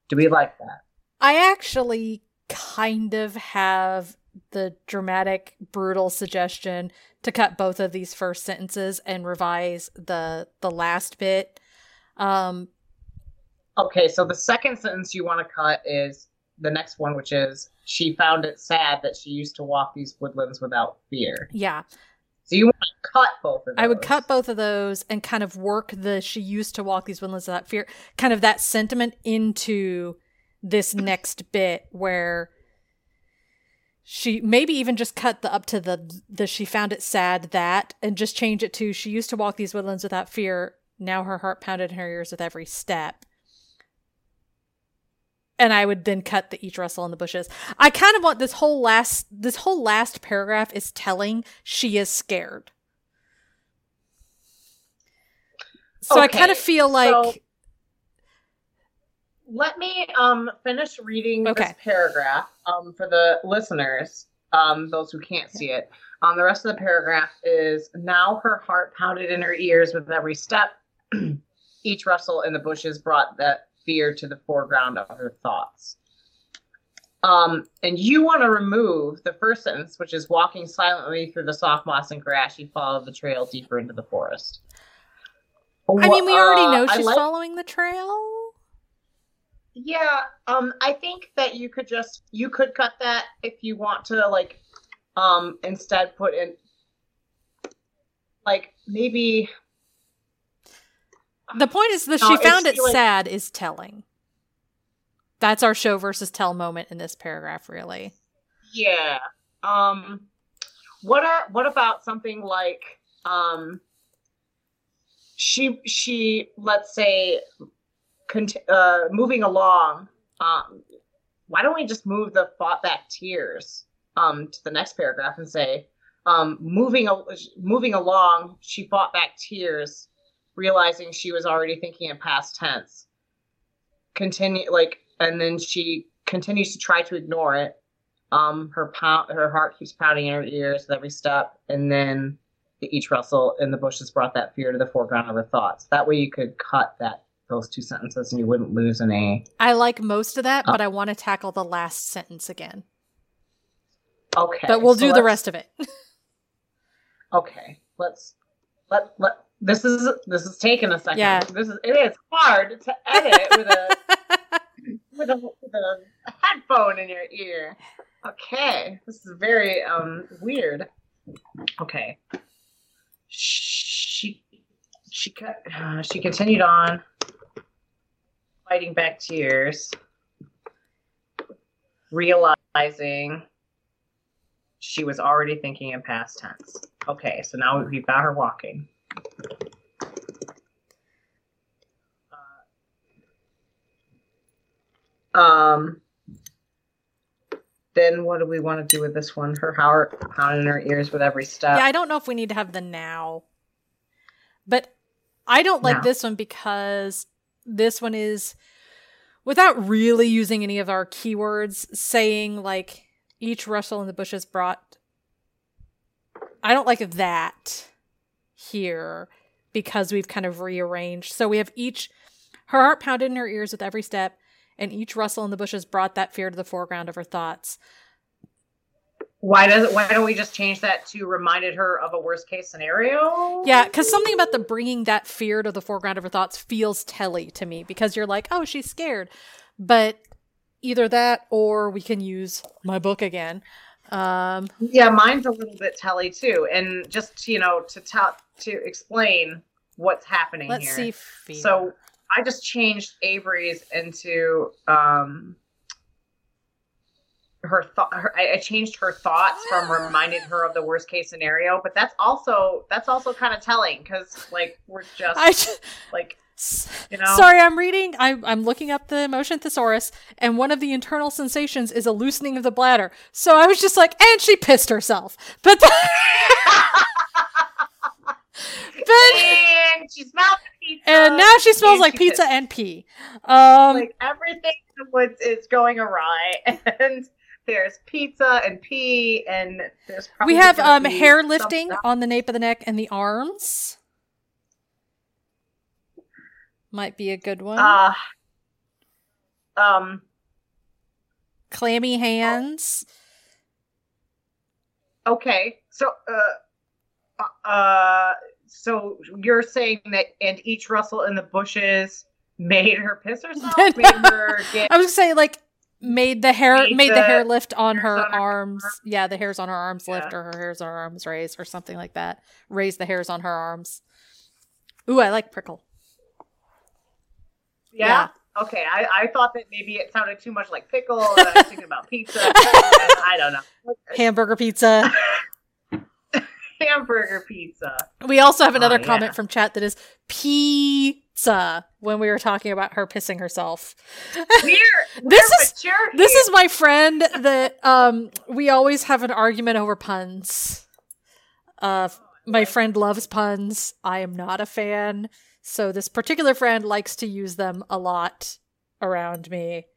S2: Do we like that?
S1: I actually kind of have the dramatic, brutal suggestion to cut both of these first sentences and revise the the last bit. Um,
S2: Okay, so the second sentence you want to cut is the next one, which is she found it sad that she used to walk these woodlands without fear.
S1: yeah,
S2: So you want to cut both of those.
S1: I would cut both of those and kind of work the she used to walk these woodlands without fear, kind of that sentiment into this next bit where she maybe even just cut the up to the the she found it sad that and just change it to she used to walk these woodlands without fear. Now her heart pounded in her ears with every step. And I would then cut the each rustle in the bushes. I kind of want this whole last this whole last paragraph is telling she is scared. So I kind of feel like
S2: so- Let me um finish reading
S1: Okay.
S2: this paragraph um for the listeners, um those who can't see it. Um the rest of the paragraph is now her heart pounded in her ears with every step. Each rustle in the bushes brought that fear to the foreground of her thoughts. Um, and you want to remove the first sentence, which is walking silently through the soft moss and grass, she followed the trail deeper into the forest.
S1: I mean we already
S2: Uh,
S1: know she's
S2: like-
S1: following the trail.
S2: Yeah, um, I think that you could just you could cut that if you want to like um instead put in like maybe
S1: The point is that
S2: No,
S1: she
S2: it's
S1: found it sad is telling. That's our show versus tell moment in this paragraph, really.
S2: yeah. Um what are what about something like um she she let's say cont- uh moving along um why don't we just move the fought back tears um to the next paragraph and say um moving moving along she fought back tears realizing she was already thinking in past tense continue like and then she continues to try to ignore it um her pound her heart keeps pounding in her ears with every step and then the each rustle in the bushes brought that fear to the foreground of her thoughts that way you could cut that those two sentences and you wouldn't lose an a
S1: I like most of that,
S2: Oh.
S1: but I want to tackle the last sentence again.
S2: okay
S1: But we'll
S2: so
S1: do the rest of it.
S2: okay let's let let this is this is taking a second
S1: Yeah.
S2: this is it is hard to edit with a with a, with a headphone in your ear. Okay, this is very um weird. Okay, she she cut, uh, she continued on, fighting back tears, realizing she was already thinking in past tense. Okay, so now we've got her walking. Um. Then what do we want to do with this one? Her heart pounding in her ears with every step.
S1: yeah, I don't know if we need to have the now. But I don't like
S2: No.
S1: this one because this one is without really using any of our keywords saying like each rustle in the bushes brought I don't like that here because we've kind of rearranged. So we have each her heart pounded in her ears with every step and each rustle in the bushes brought that fear to the foreground of her thoughts.
S2: Why does Why don't we just change that to reminded her of a worst case scenario?
S1: Yeah, because something about the bringing that fear to the foreground of her thoughts feels telly to me because you're like, oh, she's scared. But either that or we can use my book again. Um,
S2: Yeah, mine's a little bit telly too. And just you know to tell to explain, what's happening
S1: Let's
S2: here.
S1: see. Fear.
S2: So I just changed Avery's into um her thought. I I changed her thoughts from reminded her of the worst case scenario, but that's also that's also kind of telling because like we're just
S1: I. Just,
S2: like you know
S1: Sorry, I'm reading. I'm, I'm looking up the emotion thesaurus, and one of the internal sensations is a loosening of the bladder. So I was just like, and she pissed herself. But then, but
S2: and she smells pizza,
S1: and now she smells like
S2: she
S1: pizza and pee. Um,
S2: like everything is going awry, and there's pizza and pee, and there's probably
S1: we have um hair lifting
S2: stuff.
S1: on the nape of the neck and the arms. Might be a good one.
S2: Uh, um.
S1: Clammy hands.
S2: Okay, so uh, uh, so you're saying that, and each rustle in the bushes made her piss herself, made her get.
S1: I was gonna say like made the hair
S2: Made
S1: made the,
S2: the
S1: hair lift on her
S2: on her
S1: arms. Yeah, the hairs on her arms lift or her hairs on her arms raise or something like that. Raise the hairs on her arms. Ooh, I like prickle.
S2: Yeah. Okay, I, I thought that maybe it sounded too much like pickle. I was thinking about pizza. I don't know.
S1: Hamburger pizza.
S2: Hamburger pizza.
S1: We also have another
S2: Oh, yeah.
S1: comment from chat that is pizza when we were talking about her pissing herself.
S2: We're,
S1: This
S2: we're
S1: is-
S2: mature
S1: This
S2: here.
S1: is my friend that um we always have an argument over puns. Uh my friend loves puns. I am not a fan. So this particular friend likes to use them a lot around me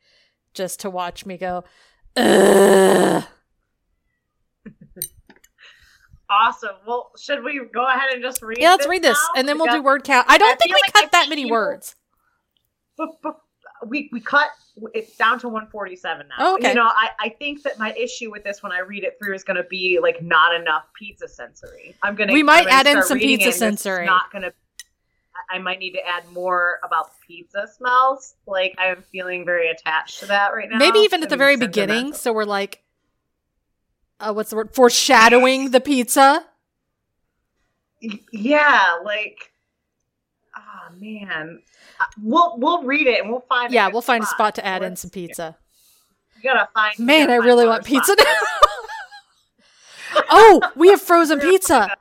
S1: just to watch me go Ugh.
S2: Awesome. Well, should we go ahead and just read?
S1: Yeah, let's read this
S2: now?
S1: and then we'll
S2: Because-
S1: do word count. I don't
S2: I
S1: think we
S2: like
S1: cut that many
S2: people-
S1: words.
S2: we we cut it's down to 147 now.
S1: Oh, okay.
S2: You know, I, I think that my issue with this when I read it through is going to be like not enough pizza sensory. I'm gonna
S1: We might add in some pizza
S2: it and it's
S1: sensory.
S2: Not gonna. I- I might need to add more about pizza smells. Like I'm feeling very attached to that right now.
S1: Maybe even at the very beginning, so we're like uh, what's the word? Foreshadowing the pizza.
S2: Yeah, like. Oh man, Uh, we'll we'll read it and we'll find.
S1: Yeah, we'll find a spot to add in
S2: Let's-
S1: some pizza.
S2: We gotta find.
S1: Man,
S2: gotta
S1: I
S2: find
S1: really want pizza
S2: spot.
S1: now. oh, we have frozen pizza.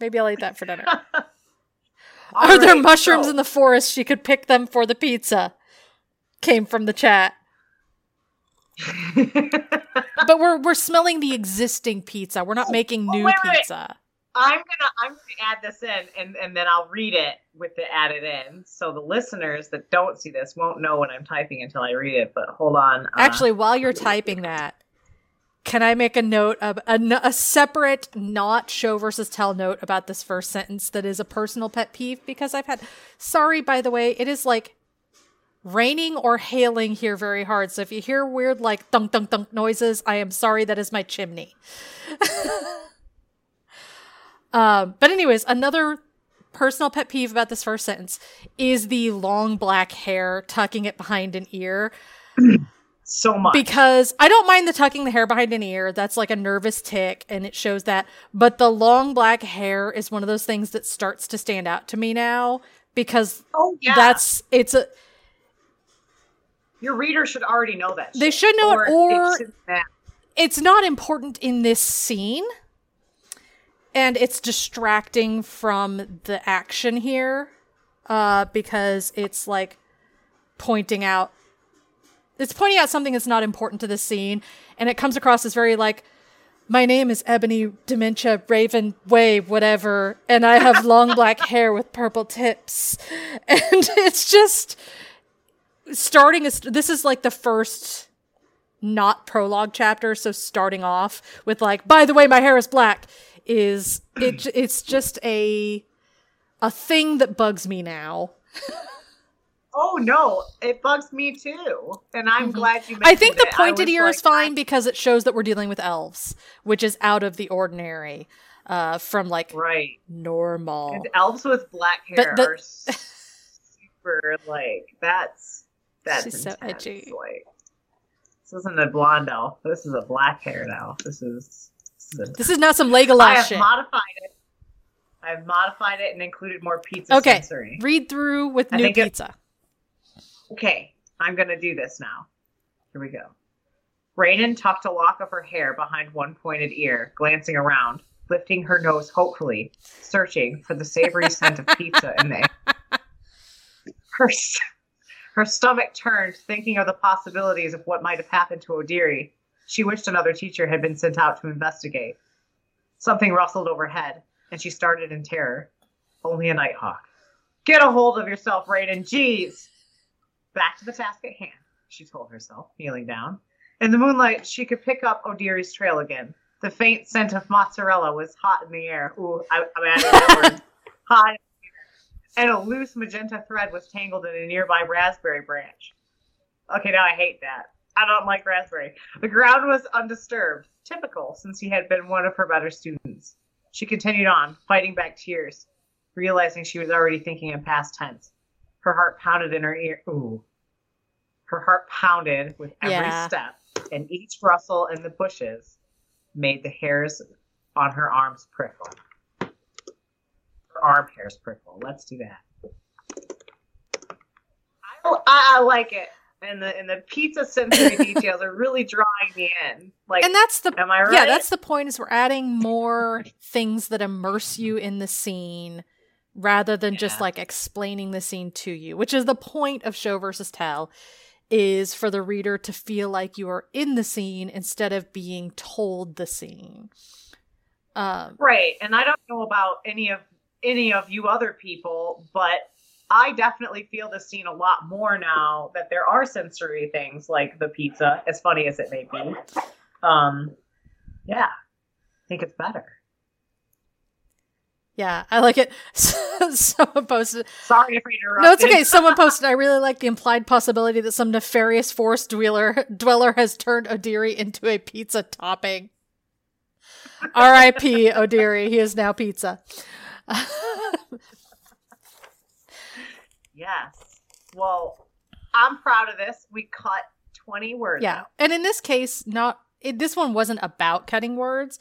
S1: Maybe I'll eat that for dinner. Are there mushrooms
S2: so-
S1: in the forest? She could pick them for the pizza. Came from the chat. But we're we're smelling the existing pizza. We're not
S2: Oh,
S1: making
S2: oh,
S1: new
S2: wait, wait.
S1: pizza.
S2: I'm gonna I'm gonna add this in and and then I'll read it with the added in, so the listeners that don't see this won't know what I'm typing until I read it. But hold on, uh,
S1: Actually, while you're typing that, can I make a note of a separate, not show versus tell note about this first sentence that is a personal pet peeve because I've had. Sorry, by the way, it is like raining or hailing here very hard. So if you hear weird like thunk thunk thunk noises, I am sorry. That is my chimney. um, but anyways, another personal pet peeve about this first sentence is the long black hair tucking it behind an ear
S2: so much.
S1: because I don't mind the tucking the hair behind an ear. That's like a nervous tick and it shows that. But the long black hair is one of those things that starts to stand out to me now because
S2: oh yeah,
S1: that's it's a
S2: your reader should already know that.
S1: They should know it, or- it's not important in this scene and it's distracting from the action here uh because it's like pointing out it's pointing out something that's not important to the scene and it comes across as very like my name is Ebony Dementia Raven Way, whatever, and I have long black hair with purple tips. And it's just starting. A, this is like the first not prologue chapter, so starting off with like, by the way, my hair is black is it? It's just a a thing that bugs me now.
S2: Oh no, it bugs me too, and I'm
S1: Mhm.
S2: glad you. Made it.
S1: I think the
S2: it.
S1: pointed ear is
S2: like,
S1: fine because it shows that we're dealing with elves, which is out of the ordinary uh, from like
S2: Right,
S1: normal.
S2: and elves with black hair
S1: the-
S2: are super like that's that's
S1: She's so edgy.
S2: Like this isn't a blonde elf. This is a black hair elf. This is. This is,
S1: This is not some
S2: I
S1: Legolas
S2: have
S1: shit.
S2: modified it. I've modified it and included more pizza
S1: Okay.
S2: sensory.
S1: Read through with
S2: I
S1: new
S2: think it-
S1: pizza.
S2: Okay, I'm gonna do this now. Here we go. Raiden tucked a lock of her hair behind one pointed ear, glancing around, lifting her nose hopefully, searching for the savory scent of pizza in the air. Her, her stomach turned, thinking of the possibilities of what might have happened to Odiri. She wished another teacher had been sent out to investigate. Something rustled overhead, and she started in terror. Only a nighthawk. Get a hold of yourself, Raiden. Jeez. Back to the task at hand, she told herself, kneeling down. In the moonlight, she could pick up Odiri's trail again. The faint scent of mozzarella was hot in the air. Ooh, I, I'm adding that word. Hot in the air. And a loose magenta thread was tangled in a nearby raspberry branch. Okay, now I hate that. I don't like raspberry. The ground was undisturbed, typical since he had been one of her better students. She continued on, fighting back tears, realizing she was already thinking in past tense. Her heart pounded in her ear. Ooh. Her heart pounded with every
S1: Yeah.
S2: step, and each rustle in the bushes made the hairs on her arms prickle. Her arm hairs prickle. Let's do that. I, I, I like it. And the and the pizza sensory details are really drawing me in. Like,
S1: And that's the
S2: am I right?
S1: yeah, that's the point is we're adding more things that immerse you in the scene rather than just like explaining the scene to you, which is the point of show versus tell is for the reader to feel like you are in the scene instead of being told the scene. Um
S2: Right. And I don't know about any of any of you other people, but I definitely feel the scene a lot more now that there are sensory things like the pizza, as funny as it may be. Um yeah. I think it's better.
S1: yeah, I like it. Someone posted
S2: Sorry if I interrupted.
S1: No, it's okay. Someone posted, I really like the implied possibility that some nefarious forest dweller dweller has turned Odiri into a pizza topping. R.I.P. Odiri. He is now pizza.
S2: Yes. Well, I'm proud of this. We cut 20 words.
S1: yeah.
S2: out.
S1: And in this case, not it, this one wasn't about cutting words.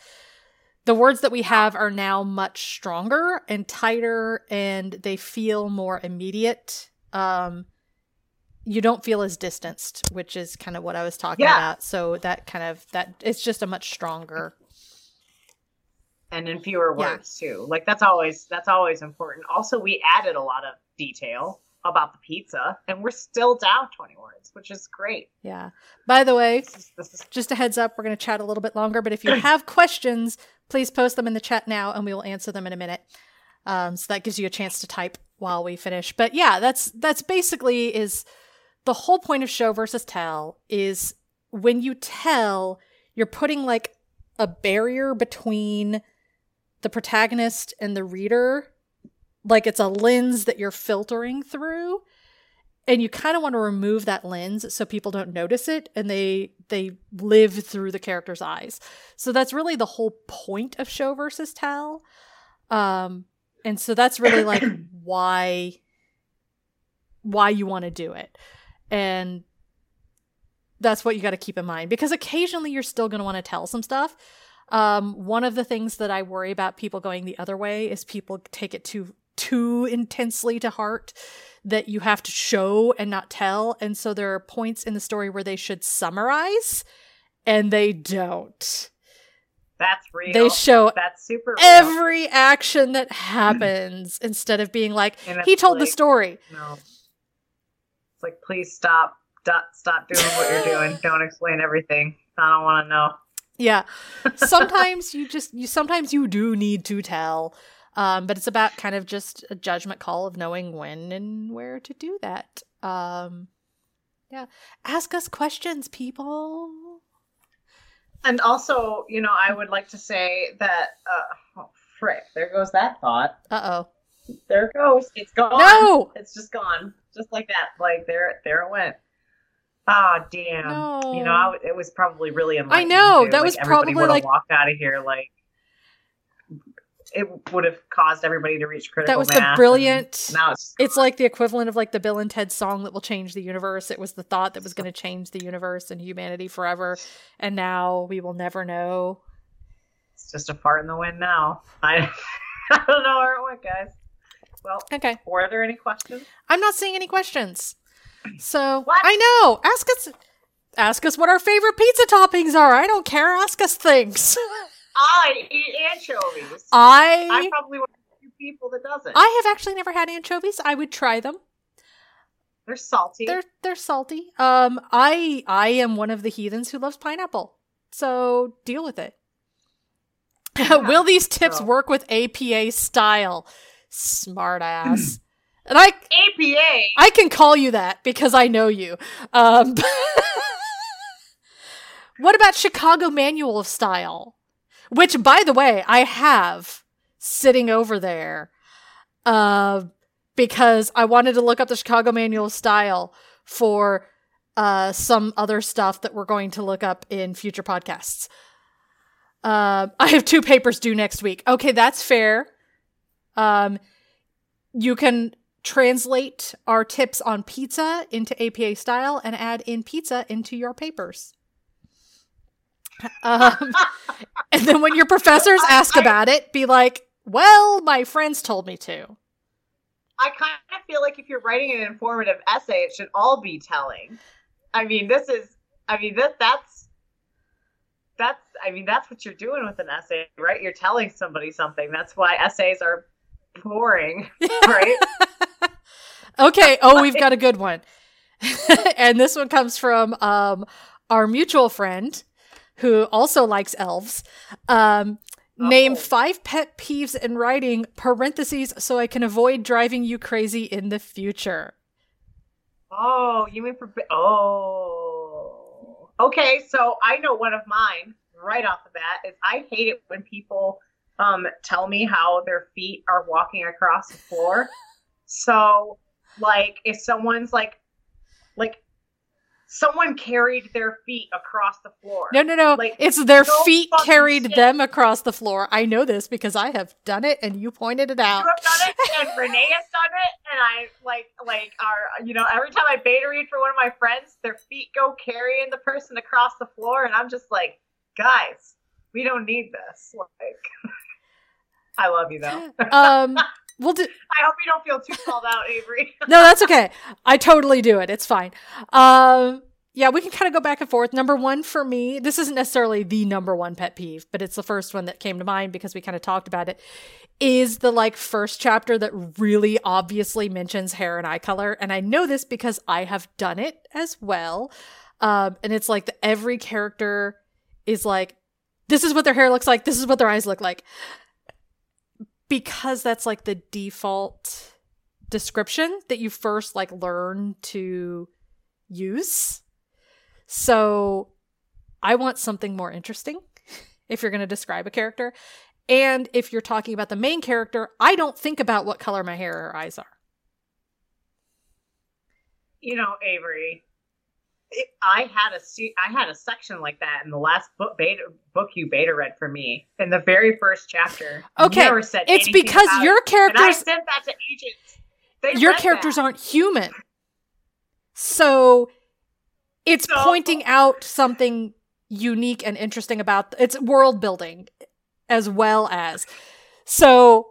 S1: The words that we have are now much stronger and tighter and they feel more immediate. Um you don't feel as distanced, which is kind of what I was talking
S2: Yeah.
S1: about. So that kind of that it's just a much stronger.
S2: And in fewer
S1: Yeah.
S2: words too. Like that's always that's always important. Also, we added a lot of detail about the pizza, and we're still down 20 words, which is great.
S1: Yeah. By the way,
S2: This is, this is
S1: just a heads up, we're going to chat a little bit longer, but if you have questions, please post them in the chat now and we will answer them in a minute. Um, so that gives you a chance to type while we finish. But yeah, that's that's basically is the whole point of show versus tell is when you tell, you're putting like a barrier between the protagonist and the reader. Like it's a lens that you're filtering through and you kind of want to remove that lens so people don't notice it and they they live through the character's eyes so that's really the whole point of show versus tell um and so that's really like why why you want to do it and that's what you got to keep in mind because occasionally you're still going to want to tell some stuff um one of the things that i worry about people going the other way is people take it too too intensely to heart that you have to show and not tell. And so there are points in the story where they should summarize and they don't.
S2: that's real.
S1: They show
S2: that's super real.
S1: every action that happens instead of being like, he told the story.
S2: No. It's like please stop. Stop, stop doing what you're doing. Don't explain everything. I don't want to know.
S1: Yeah. Sometimes you just, you sometimes you do need to tell. Um, but it's about kind of just a judgment call of knowing when and where to do that. Um, yeah. Ask us questions, people.
S2: And also, you know, I would like to say that, uh, oh, frick, there goes that thought.
S1: Uh oh.
S2: There it goes. It's gone.
S1: No!
S2: It's just gone, just like that. Like there, there it went. Ah, damn.
S1: No.
S2: You know, I it was probably really i
S1: know,
S2: too.
S1: that
S2: Like,
S1: was probably, like-
S2: walked out of here like it would have caused everybody to reach critical
S1: That was
S2: mass.
S1: the brilliant.
S2: Now it's
S1: It's like the equivalent of like the Bill and Ted song that will change the universe. It was the thought that was going to change the universe and humanity forever, and now we will never know.
S2: it's just a fart in the wind now. I I don't know where it went, guys. Well,
S1: Okay.
S2: were there any questions?
S1: I'm not seeing any questions. So
S2: What?
S1: I know. Ask us ask us what our favorite pizza toppings are. I don't care. Ask us things.
S2: I eat anchovies.
S1: I
S2: I'm probably one of the few people that doesn't.
S1: I have actually never had anchovies. I would try them.
S2: They're salty.
S1: They're they're salty. Um I I am one of the heathens who loves pineapple. So deal with it. Will these tips
S2: so-
S1: work with APA style? Smart ass. and I
S2: APA.
S1: I can call you that because I know you. Um, what about Chicago Manual of Style? Which, by the way, I have sitting over there uh, because I wanted to look up the Chicago Manual of Style for uh, some other stuff that we're going to look up in future podcasts. Uh, I have two papers due next week. Okay, that's fair. Um, you can translate our tips on pizza into APA style and add in pizza into your papers. Um, and then when your professors ask about it, be like, well, my friends told me to.
S2: I kind of feel like if you're writing an informative essay, it should all be telling. I mean, this is. I mean, that that's. That's. I mean, that's what you're doing with an essay, right? You're telling somebody something. That's why essays are boring, right?
S1: okay. Oh, we've got a good one. and this one comes from um, our mutual friend who also likes elves. Um, Name
S2: Oh.
S1: five pet peeves in writing, parentheses, so I can avoid driving you crazy in the future.
S2: Oh, you mean for oh. Okay, so I know one of mine right off the bat is I hate it when people um tell me how their feet are walking across the floor. so, like if someone's like like someone carried their feet across the floor.
S1: No, no, no.
S2: Like,
S1: it's their
S2: no
S1: feet carried
S2: shit.
S1: them across the floor. I know this because I have done it and you pointed it
S2: You
S1: out.
S2: have done it, and Renee has done it, and I like like are you know every time I beta read for one of my friends, their feet go carrying the person across the floor, and I'm just like, guys, we don't need this. Like, I love you though.
S1: Um, we'll do.
S2: I hope you don't feel too called out, Avery.
S1: No, that's okay. I totally do it. It's fine. Um, yeah, we can kind of go back and forth. Number one for me, this isn't necessarily the number one pet peeve, but it's the first one that came to mind because we kind of talked about it. Is the like first chapter that really obviously mentions hair and eye color, and I know this because I have done it as well. Um, and it's like the, every character is like, this is what their hair looks like. This is what their eyes look like. Because that's like the default description that you first like learn to use. So I want something more interesting if you're going to describe a character. And if you're talking about the main character, I don't think about what color my hair or eyes are.
S2: you know, Avery. It, I had a I had a section like that in the last book beta book you beta read for me in the very first chapter.
S1: Okay, It's because your
S2: it. and I
S1: characters
S2: sent that to agents. They
S1: your characters
S2: that.
S1: aren't human. So it's
S2: So-
S1: pointing out something unique and interesting about it's world building as well as. So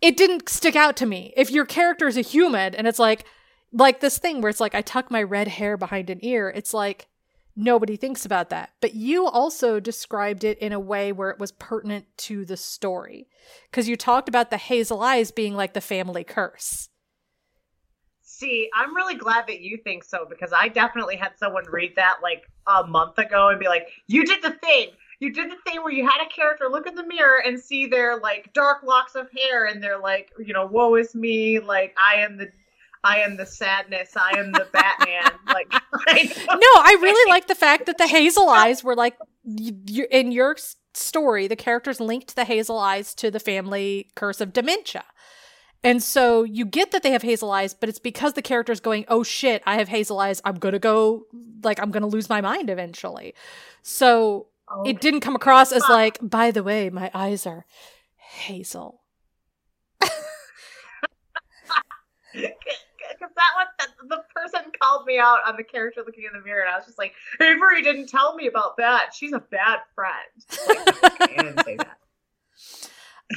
S1: it didn't stick out to me. If your character is a human and it's like like this thing where it's like I tuck my red hair behind an ear, it's like nobody thinks about that. But you also described it in a way where it was pertinent to the story. Cuz you talked about the hazel eyes being like the family curse.
S2: See, I'm really glad that you think so because I definitely had someone read that like a month ago and be like, "You did the thing. You did the thing where you had a character look in the mirror and see their like dark locks of hair and they're like, you know, woe is me. Like I am the, I am the sadness. I am the Batman. like, I.
S1: No, I really like the fact that the hazel eyes were like you, you, in your story, the characters linked the hazel eyes to the family curse of dementia. And so you get that they have hazel eyes, but it's because the character's going, "Oh shit, I have hazel eyes. I'm going to go like I'm going to lose my mind eventually." So oh it didn't come across as like, "By the way, my eyes are hazel."
S2: Because that one, that, the person called me out on the character looking in the mirror, and I was just like, Avery didn't tell me about that. She's a bad friend. Like, okay, I didn't say that.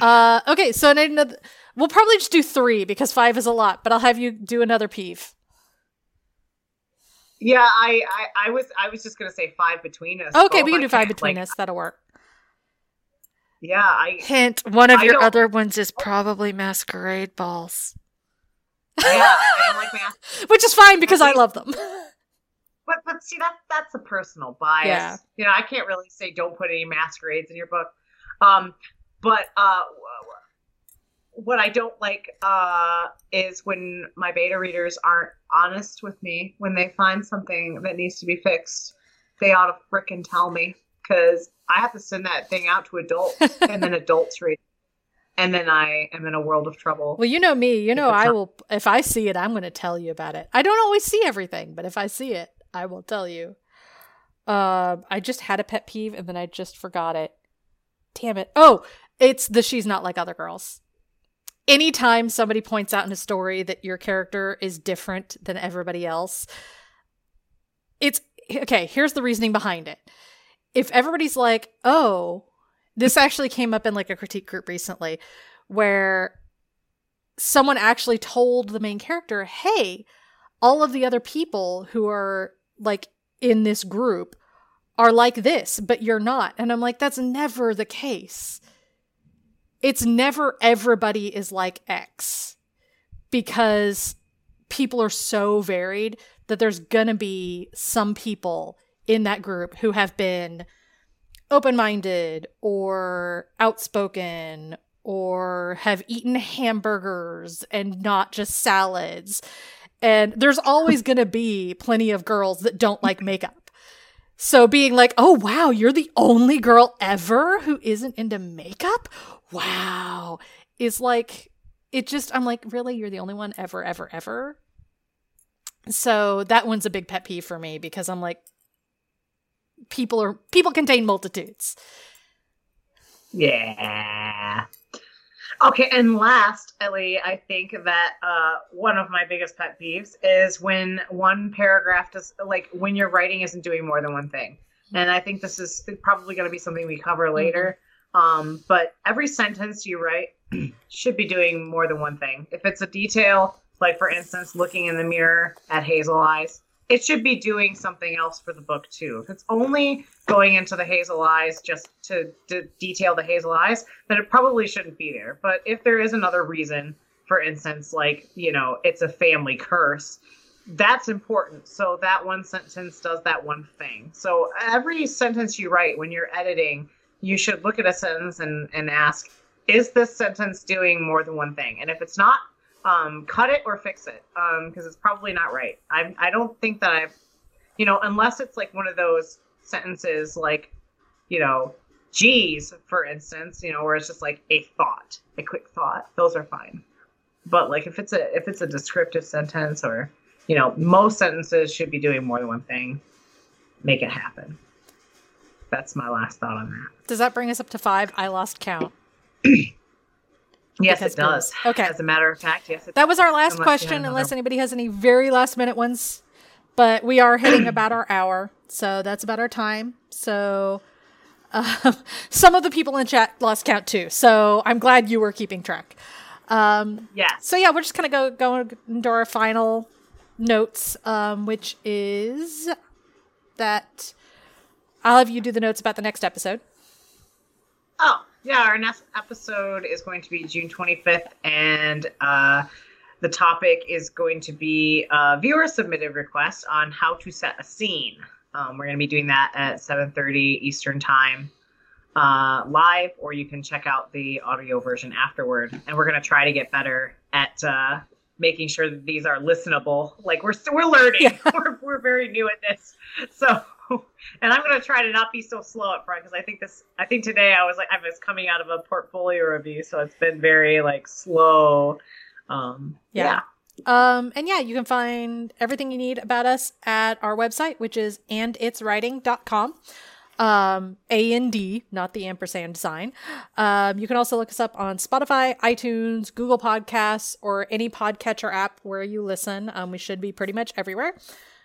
S1: uh, okay, so another. We'll probably just do three because five is a lot, but I'll have you do another peeve.
S2: Yeah, I, I, I was, I was just gonna say five between us.
S1: Okay, we can do five
S2: can't,
S1: between
S2: like,
S1: us. That'll work.
S2: Yeah, I,
S3: Hint: One of
S2: I
S3: your other ones is probably masquerade balls.
S2: Yeah, like math.
S1: Which is fine because I love them.
S2: But, but see, that that's a personal bias.
S1: Yeah.
S2: You know, I can't really say don't put any masquerades in your book. Um, but uh, what I don't like uh, is when my beta readers aren't honest with me when they find something that needs to be fixed. They ought to frickin' tell me because I have to send that thing out to adults and then adults read, it. And then I am in a world of trouble.
S1: Well, you know me. You know I will. If I see it, I'm going to tell you about it. I don't always see everything, but if I see it, I will tell you. Um, I just had a pet peeve and then I just forgot it. Damn it! Oh, it's the she's not like other girls. Anytime somebody points out in a story that your character is different than everybody else, it's okay. Here's the reasoning behind it. If everybody's like, "Oh," this actually came up in like a critique group recently, where someone actually told the main character, hey, all of the other people who are like in this group are like this, but you're not. And I'm like, that's never the case. It's never everybody is like X because people are so varied that there's gonna be some people in that group who have been open minded or outspoken or have eaten hamburgers and not just salads. And there's always going to be plenty of girls that don't like makeup. So being like, oh, wow, you're the only girl ever who isn't into makeup? Wow. Is like, it just, I'm like, really? You're the only one ever, ever, ever? So that one's a big pet peeve for me because I'm like, people are, people contain multitudes.
S2: Yeah. Okay, and last, Ellie, I think that uh, one of my biggest pet peeves is when one paragraph does, like, when your writing isn't doing more than one thing. And I think this is probably going to be something we cover later. Um, but every sentence you write should be doing more than one thing. If it's a detail, like for instance, looking in the mirror at Hazel Eyes, it should be doing something else for the book too. If it's only going into the Hazel Eyes just to, detail the Hazel Eyes, then it probably shouldn't be there. But if there is another reason, for instance, like, you know, it's a family curse, that's important. So that one sentence does that one thing. So every sentence you write when you're editing, you should look at a sentence and, and ask, is this sentence doing more than one thing? And if it's not, um, cut it or fix it because it's probably not right. I I don't think that I've, you know, unless it's like one of those sentences like, you know, geez, for instance, you know, where it's just like a thought, a quick thought. Those are fine. But like if it's a if it's a descriptive sentence or you know, most sentences should be doing more than one thing. Make it happen. That's my last thought on that.
S1: Does that bring us up to five? I lost count.
S2: Yes, it does.
S1: Okay.
S2: As a matter of fact, yes, it does.
S1: That was our last question, unless anybody has any very last minute ones. But we are hitting about our hour, so that's about our time. So um, some of the people in chat lost count too. So I'm glad you were keeping track. Um,
S2: Yes.
S1: so yeah, we're just gonna go go into our final notes, um, which is that I'll have you do the notes about the next episode.
S2: Oh, yeah. Our next episode is going to be June 25th, and uh, the topic is going to be a viewer submitted request on how to set a scene. Um, we're going to be doing that at 7:30 Eastern Time uh, live, or you can check out the audio version afterward. And we're going to try to get better at uh, making sure that these are listenable. Like we're we're learning.
S1: Yeah.
S2: we're we're very new at this, so. And I'm gonna try to not be so slow up front because I think this. I think today I was like I was coming out of a portfolio review, so it's been very like slow. Um,
S1: Yeah. Um, and yeah, you can find everything you need about us at our website, which is anditswriting.com. Um, A and D, not the ampersand sign. Um, you can also look us up on Spotify, iTunes, Google Podcasts, or any podcatcher app where you listen. Um, we should be pretty much everywhere.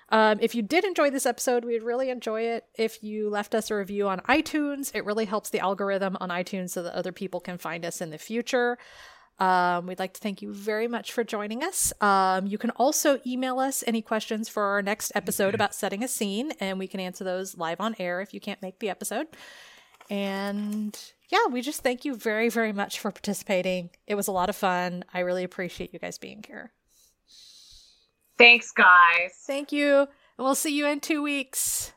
S1: Um, if you did enjoy this episode, we'd really enjoy it if you left us a review on iTunes. It really helps the algorithm on iTunes so that other people can find us in the future. Um, we'd like to thank you very much for joining us. Um, you can also email us any questions for our next episode about setting a scene, and we can answer those live on air if you can't make the episode. And yeah, we just thank you very, very much for participating. It was a lot of fun. I really appreciate you guys being here.
S2: Thanks, guys.
S1: Thank you. And we'll see you in two weeks.